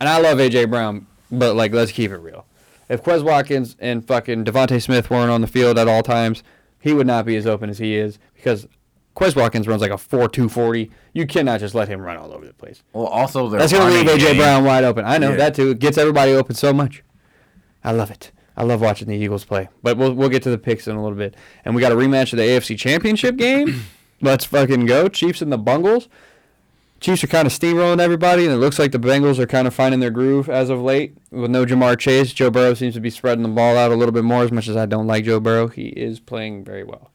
And I love AJ Brown, but like, let's keep it real. If Quez Watkins and fucking DeVonta Smith weren't on the field at all times, he would not be as open as he is because Quez Watkins runs like a four two forty. You cannot just let him run all over the place. Well, also That's gonna leave AJ Brown wide open. I know Yeah. that too. It gets everybody open so much. I love it. I love watching the Eagles play. But we'll we'll get to the picks in a little bit. And we got a rematch of the AFC Championship game. <coughs> Let's fucking go. Chiefs and the Bungles. Chiefs are kind of steamrolling everybody, and it looks like the Bengals are kind of finding their groove as of late. With no Ja'Marr Chase, Joe Burrow seems to be spreading the ball out a little bit more. As much as I don't like Joe Burrow, he is playing very well.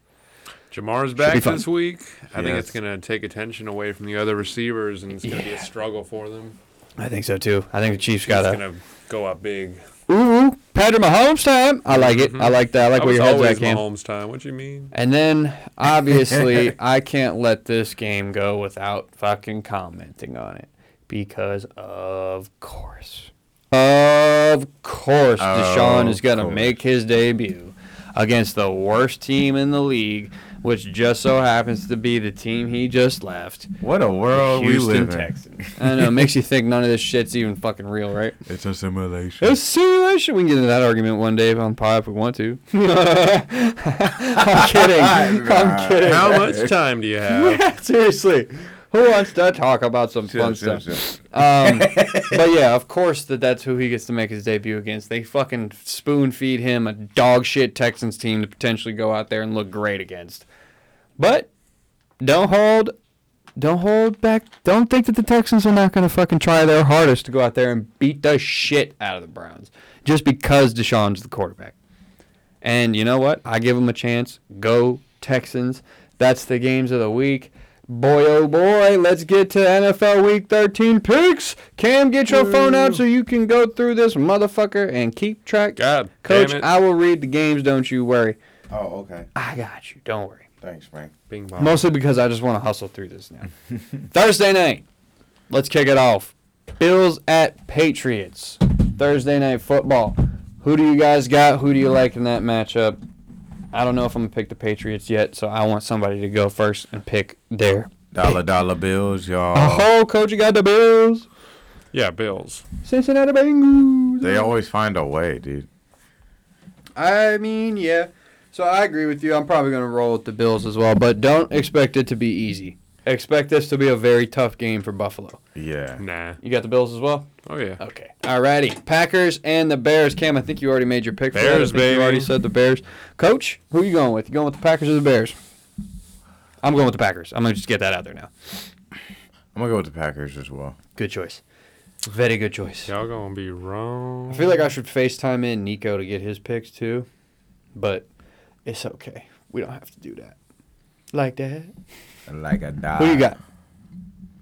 Ja'Marr's back this week. I think it's going to take attention away from the other receivers, and it's going to be a struggle for them. I think so too. I think the Chiefs got going to go up big. Ooh, ooh Patrick Mahomes time. I like it. I mm-hmm. like that. I like I where was your head's always at, Cam. Mahomes time. What do you mean? And then, <laughs> obviously, I can't let this game go without fucking commenting on it. Because, of course, of course, Deshaun is going to course. make his debut against the worst team in the league, which just so happens to be the team he just left. What a world we Houston live in. Texans. I know, it makes you think none of this shit's even fucking real, right? It's a simulation. It's simulation. We can get into that argument one day on pod if we want to. <laughs> I'm kidding. I'm kidding. How much time do you have? <laughs> Yeah, seriously. Who wants to talk about some fun Chill, chill, stuff? chill. Um, <laughs> but yeah, of course that that's who he gets to make his debut against. They fucking spoon feed him a dog shit Texans team to potentially go out there and look great against. But don't hold, don't hold back. Don't think that the Texans are not going to fucking try their hardest to go out there and beat the shit out of the Browns just because Deshaun's the quarterback. And you know what? I give them a chance. Go Texans. That's the games of the week. Boy, oh boy, let's get to NFL Week 13 picks. Cam, get your phone out so you can go through this motherfucker and keep track. God Coach, damn it. I will read the games. Don't you worry. Oh, okay. I got you. Don't worry. Thanks, Frank. Bing bong. Mostly because I just want to hustle through this now. <laughs> Thursday night. Let's kick it off. Bills at Patriots. Thursday night football. Who do you guys got? Who do you like in that matchup? I don't know if I'm gonna pick the Patriots yet, so I want somebody to go first and pick their. Dollar dollar bills, y'all. Oh, coach, you got the Bills. yeah, Bills. Cincinnati Bengals. They always find a way, dude. I mean, yeah. So I agree with you. I'm probably going to roll with the Bills as well, but don't expect it to be easy. Expect this to be a very tough game for Buffalo. Yeah. Nah. You got the Bills as well? Oh yeah. Okay. Alrighty. Packers and the Bears. Cam, I think you already made your pick for that. I Bears, think You already said the Bears. Coach, who are you going with? You going with the Packers or the Bears? I'm going with the Packers. I'm going to just get that out there now. I'm gonna go with the Packers as well. Good choice. Very good choice. Y'all gonna be wrong. I feel like I should FaceTime in Nico to get his picks too, but it's okay. We don't have to do that. Like that. Like a dog. Who you got?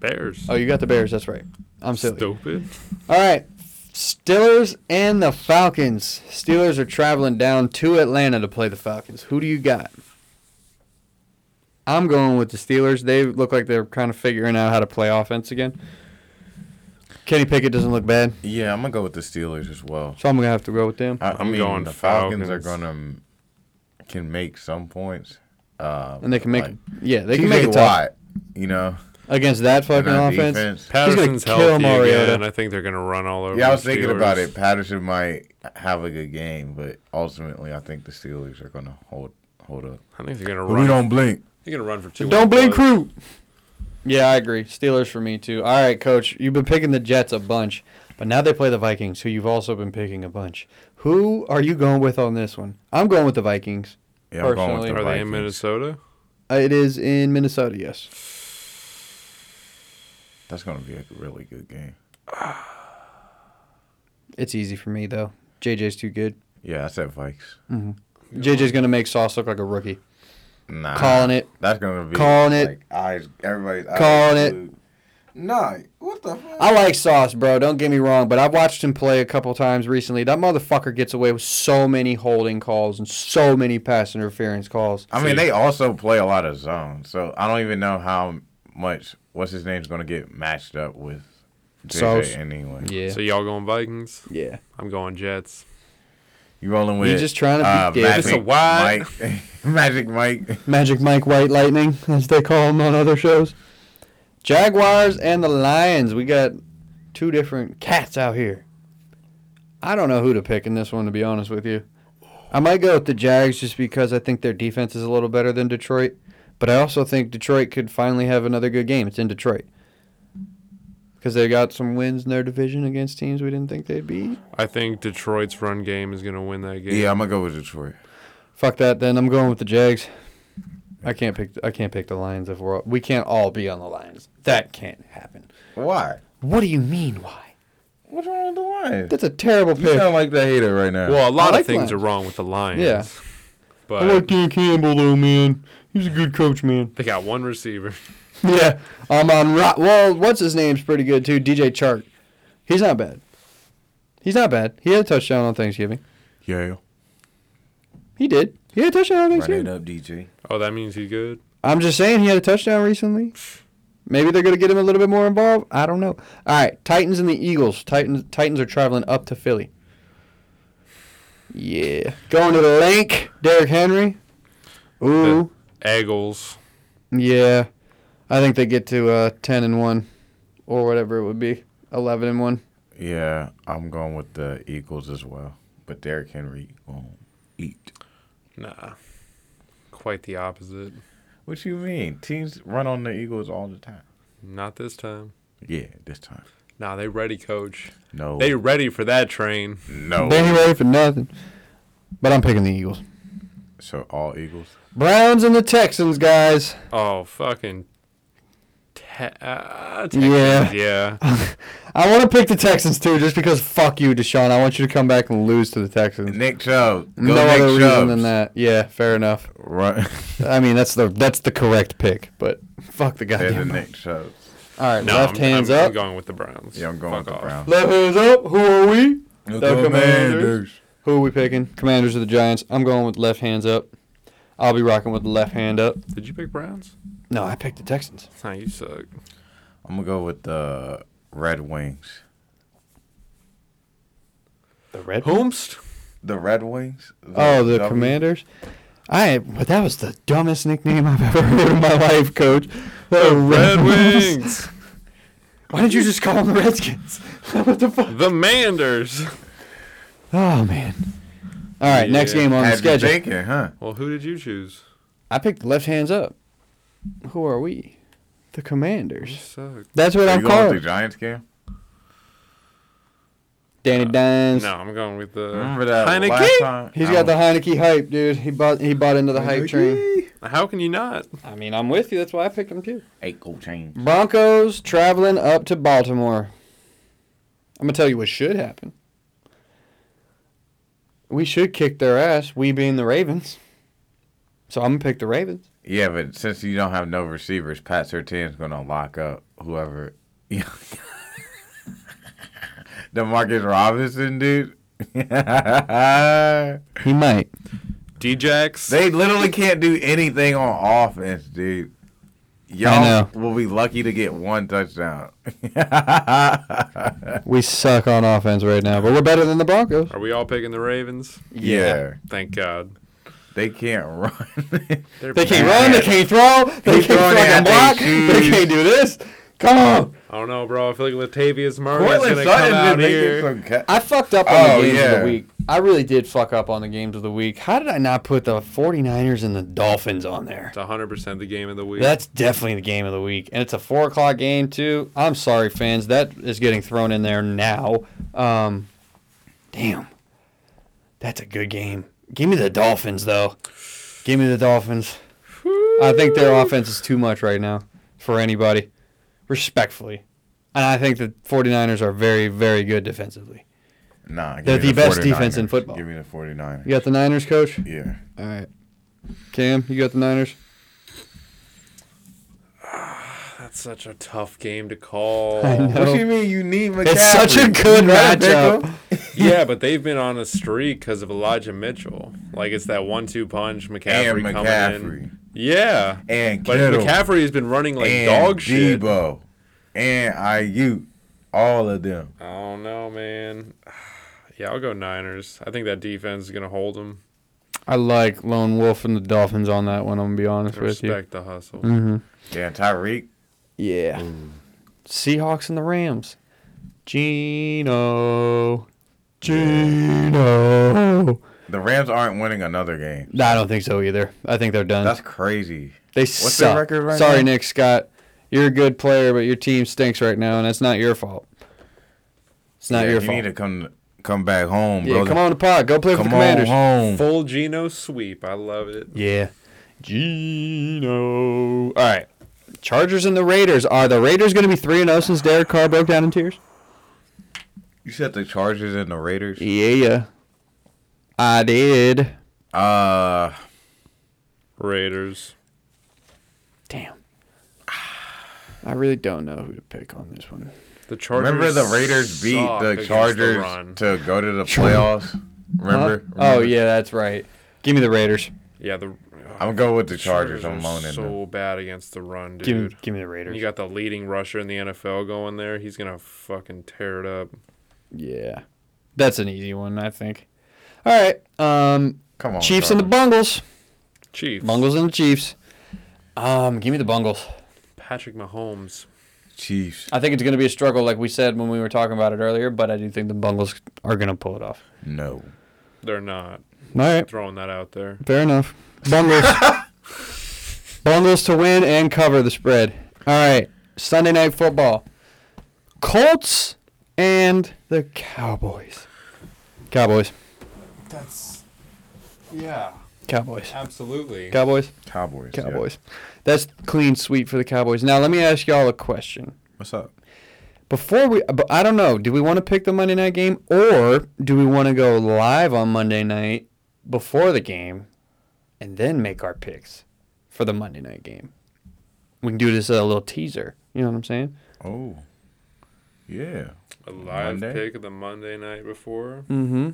Bears. Oh, you got the Bears. That's right. I'm silly. Stupid. All right. Steelers and the Falcons. Steelers are traveling down to Atlanta to play the Falcons. Who do you got? I'm going with the Steelers. They look like they're kind of figuring out how to play offense again. Kenny Pickett doesn't look bad, Yeah, I'm gonna go with the Steelers as well. so I'm gonna have to go with them. I, I I'm mean, going the Falcons, are gonna can make some points. Uh, And they can make like, yeah, they can make TJ it tough Watt, You know, against that fucking our offense. defense. Patterson's kill healthy Mariota. again. I think they're gonna run all over. Yeah, I was the thinking about it. Patterson might have a good game, but ultimately, I think the Steelers are gonna hold hold up. I think they're gonna But run. we don't blink. They're gonna run for two. Don't blink, crew. Yeah, I agree. Steelers for me too. All right, coach, you've been picking the Jets a bunch, but now they play the Vikings, who you've also been picking a bunch. Who are you going with on this one? I'm going with the Vikings. Yeah, I'm going with the Are they in Vikings. Minnesota? Uh, It is in Minnesota, yes. That's gonna be a really good game. <sighs> It's easy for me though. JJ's too good. Yeah, I said Vikes. JJ's gonna make Sauce look like a rookie. Nah, Calling it. That's gonna be Calling it. Like, eyes, everybody's eyes Calling it. glued. Nah, what the fuck? I like Sauce, bro. Don't get me wrong, but I've watched him play a couple times recently. That motherfucker gets away with so many holding calls and so many pass interference calls. I mean, they also play a lot of zone, so I don't even know how much what's his name's gonna get matched up with Sauce. Anyway. Yeah. So y'all going Vikings? yeah. I'm going Jets. You rolling with? You're just trying to uh, beat Davis. It's a wide- Mike, <laughs> Magic Mike. Magic Mike White Lightning, as they call him on other shows. Jaguars and the Lions. We got two different cats out here. I don't know who to pick in this one, to be honest with you. I might go with the Jags just because I think their defense is a little better than Detroit. But I also think Detroit could finally have another good game. It's in Detroit. Because they got some wins in their division against teams we didn't think they'd beat. I think Detroit's run game is going to win that game. Yeah, I'm gonna go with Detroit. Fuck that. Then I'm going with the Jags. I can't pick. I can't pick the Lions if we're. All, we can't all be on the Lions. That can't happen. Why? What do you mean? Why? What's wrong with the Lions? That's a terrible You pick. sound like the hater right now. Well, a lot like of things Lions. are wrong with the Lions. Yeah. But I like Dan Campbell though, man. He's a good coach, man. they got one receiver. <laughs> Yeah, I'm on. Ro- well, what's his name's pretty good too. DJ Chark. He's not bad. He's not bad. He had a touchdown on Thanksgiving. yeah, He did. He had a touchdown on run Thanksgiving. it up, DJ. Oh, that means he's good. I'm just saying he had a touchdown recently. Maybe they're gonna get him a little bit more involved. I don't know. All right, Titans and the Eagles. Titans Titans are traveling up to Philly. Yeah, going to the Linc. Derrick Henry. Ooh, Eagles. yeah. I think they get to uh, ten and one, or whatever it would be, eleven and one. Yeah, I'm going with the Eagles as well. But Derrick Henry won't eat. Nah. Quite the opposite. What you mean? Teams run on the Eagles all the time. Not this time. Yeah, this time. Nah, they ready, coach. No. They ready for that train. no. They ain't ready for nothing. But I'm picking the Eagles. So all Eagles. Browns and the Texans, guys. Oh, fucking. Te- uh, Texans, Yeah. Yeah. <laughs> I want to pick the Texans too, just because fuck you, Deshaun. I want you to come back and lose to the Texans. Nick Chubb. Go no Nick other reason than that. Yeah, fair enough. Right. I mean, that's the that's the correct pick, but fuck the guy. They're the goddamn. Nick Chubbs. All right, No, left I'm, hands I'm, up. I'm going with the Browns. Yeah, I'm going Fuck with the off. Browns. left hands up. Who are we? The The Commanders. Who are we picking? Commanders of the Giants. I'm going with left hands up. I'll be rocking with the left hand up. Did you pick Browns? No, I picked the Texans. Nah, you suck. I'm gonna go with the Red Wings. The Red. Homest? The Red Wings. Oh, the W- Commanders. I. But that was the dumbest nickname I've ever <laughs> heard in my life, Coach. The, Red Wings. Why didn't you just call them the Redskins? <laughs> what the fuck? the Manders. Oh man. All right, next game on the Had you schedule. thinking, huh? Well, who did you choose? I picked left hands up. Who are we? The You Commanders. suck. That's what Are I'm you going with calling. the Giants game? Danny uh, Dimes. No, I'm going with the Remember that Heinicke? last time? He's I got the Heinicke hype, dude. He bought he bought into the hype train. How can you not? I mean, I'm with you. That's why I picked him too. Eight gold chain. Broncos traveling up to Baltimore. I'm gonna tell you what should happen. We should kick their ass. We being the Ravens. So I'm gonna pick the Ravens. Yeah, but since you don't have no receivers, Pat Surtain's gonna lock up whoever. the <laughs> Demarcus Robinson, dude. <laughs> He might. Djax. they literally can't do anything on offense, dude. Y'all know. will be lucky to get one touchdown. <laughs> We suck on offense right now, but we're better than the Broncos. Are we all picking the Ravens? yeah, Thank God. they can't run. <laughs> They're can't run. They can't throw. They Keep can't throwing fucking block. They can't do this. Come on. I don't know, bro. I feel like Latavius Murray is gonna come out here. some ca- I fucked up on Oh, the games of yeah. the week. I really did fuck up on the games of the week. How did I not put the 49ers and the Dolphins on there? It's 100% the game of the week. That's definitely the game of the week. And it's a 4 o'clock game, too. I'm sorry, fans. That is getting thrown in there now. Um, damn. That's a good game. Give me the Dolphins, though. Give me the Dolphins. I think their offense is too much right now for anybody, respectfully. And I think the 49ers are very, very good defensively. Nah, give They're me the best defense 49ers. in football. Give me the 49ers. You got the Niners, coach? Yeah. All right. Cam, you got the Niners? <sighs> That's such a tough game to call. <laughs> I know. What do you mean you need McCaffrey? It's such a good You gotta pick matchup. him. <laughs> yeah, but they've been on a streak because of Elijah Mitchell. Like it's that one-two punch. McCaffrey, And coming McCaffrey. in. Yeah, And but Kittle. McCaffrey has been running like and dog shit. Debo. And Aiyuk. All of them. I don't know, man. <sighs> Yeah, I'll go Niners. I think that defense is gonna hold them. I like Lone Wolf and the Dolphins on that one, I'm going to be honest with you. Respect the hustle. Mm-hmm. Yeah, Tyreek. Yeah. Seahawks and the Rams. Geno. Geno. The Rams aren't winning another game. No, I don't think so either. I think they're done. That's crazy. they what's their suck. record right Sorry, now? Nick Scott. You're a good player, but your team stinks right now, and that's not your fault. It's not Yeah, your you fault. need to come come back home, yeah, bro. come on the pod. Go play for Come the on Commanders. home. Full Geno sweep. I love it. Yeah. Geno. All right. Chargers and the Raiders. Are the Raiders going to be 3 0 since Derek Carr broke down in tears? You said the Chargers and the Raiders. Yeah, yeah. I did. Uh, Raiders. Damn. I really don't know who to pick on this one. The Chargers. remember the Raiders beat the Chargers run. to go to the playoffs. Remember? Huh? Oh, yeah, that's right. Give me the Raiders. Yeah, the. I'm gonna go with the Chargers. I'm are loaning so them. bad against the run, Give me, dude. give me the Raiders. You got the leading rusher in the NFL going there. He's gonna fucking tear it up. yeah. That's an easy one, I think. All right. Um, Come on, Chiefs and the Bungles. Chiefs. Bungles and the Chiefs. Um, give me the Bungles. Patrick Mahomes. Chiefs. I think it's going to be a struggle, like we said when we were talking about it earlier, but I do think the Bungles are going to pull it off. No. They're not All right. throwing that out there. Fair enough. Bungles. <laughs> Bungles to win and cover the spread. All right. Sunday night football. Colts and the Cowboys. Cowboys. That's. Yeah, Cowboys. absolutely. Cowboys. Cowboys. yeah. Cowboys. That's clean sweep for the Cowboys. Now let me ask y'all a question. What's up? Before we, but I don't know. Do we want to pick the Monday night game, or do we want to go live on Monday night before the game, and then make our picks for the Monday night game? We can do this as a little teaser. You know what I'm saying? Oh. Yeah. A live Monday? pick of the Monday night before. Mm-hmm.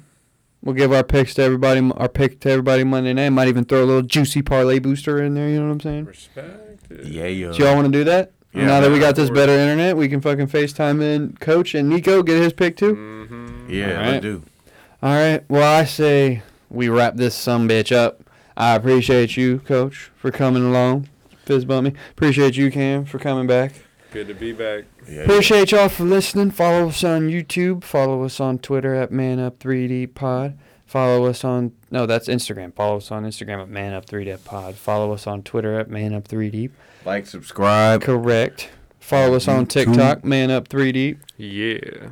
We'll give our picks to everybody. Our pick to everybody Monday night. Might even throw a little juicy parlay booster in there. You know what I'm saying? Respect. it. Yeah. yeah. Do y'all want to do that? Yeah, now that we got this better internet, we can fucking FaceTime in Coach and Nico get his pick too. Mm-hmm. Yeah. Alright. Let's do. All right. Well, I say we wrap this some bitch up. I appreciate you, Coach, for coming along. Fist bump me. Appreciate you, Cam, for coming back. Good to be back. Yeah. yeah. Appreciate y'all for listening. Follow us on YouTube. Follow us on Twitter at ManUp3D Pod. Follow us on no, that's Instagram. Follow us on Instagram at ManUp3D Pod. Follow us on Twitter at ManUp3D. Like, subscribe. Correct. Follow us on YouTube. TikTok, ManUp3D. Yeah.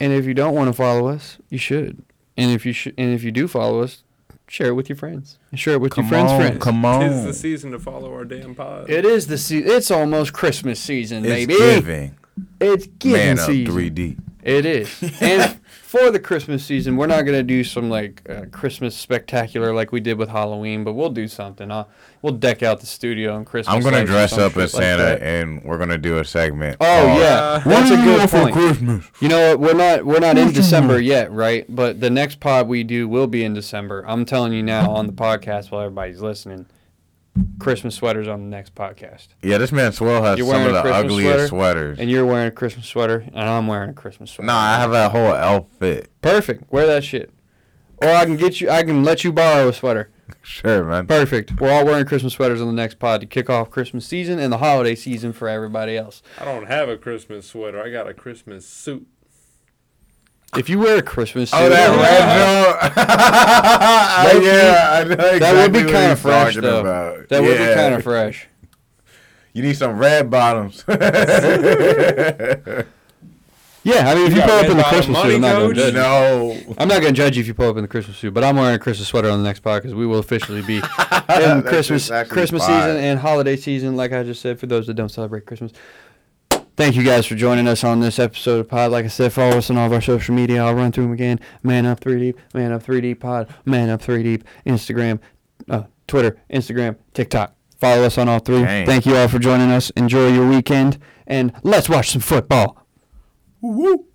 And if you don't want to follow us, you should. And if you sh- and if you do follow us, share it with your friends. Share it with Come your friends' on. friends. Come Tis on. the season to follow our damn pod. It is the se- It's almost Christmas season, baby. It's baby. giving. It's giving Man up season. 3D. It is. and <laughs> for the Christmas season, we're not gonna do some like uh, Christmas spectacular like we did with Halloween, but we'll do something. I'll, we'll deck out the studio in Christmas. I'm gonna dress up as like Santa, that. and we're gonna do a segment. Oh called, yeah, Uh, that's a What do good for point. Christmas? You know what? We're not we're not in December yet, right? But the next pod we do will be in December. I'm telling you now on the podcast while everybody's listening. Christmas sweaters on the next podcast, Yeah, this man Swell has You're some of the Christmas ugliest sweater? sweaters. and you're wearing a Christmas sweater, and I'm wearing a Christmas sweater. Nah, I have that whole outfit. Perfect. Wear that shit. Or I can get you. I can let you borrow a sweater. <laughs> Sure, man. Perfect. We're all wearing Christmas sweaters on the next pod to kick off Christmas season and the holiday season for everybody else. I don't have a Christmas sweater. I got a Christmas suit. If you wear a Christmas suit, Oh, that red uh, joint. <laughs> yeah, I know exactly that would be kind of fresh though. about. That would be kind of fresh. <laughs> You need some red bottoms. <laughs> Yeah, I mean, if you, got pull up in the Christmas money, suit, I'm not going to judge you. no. I'm not going to judge you if you pull up in the Christmas suit, but I'm wearing a Christmas sweater on the next podcast. Because we will officially be in Christmas just Christmas fire. season and holiday season, like I just said, for those that don't celebrate Christmas. Thank you guys for joining us on this episode of Pod. Like I said, follow us on all of our social media. I'll run through them again. Man Up 3 Deep, Man Up 3 Deep Pod, Man Up 3 Deep, Instagram, uh, Twitter, Instagram, TikTok. Follow us on all three. Dang. Thank you all for joining us. Enjoy your weekend, and let's watch some football. Woo.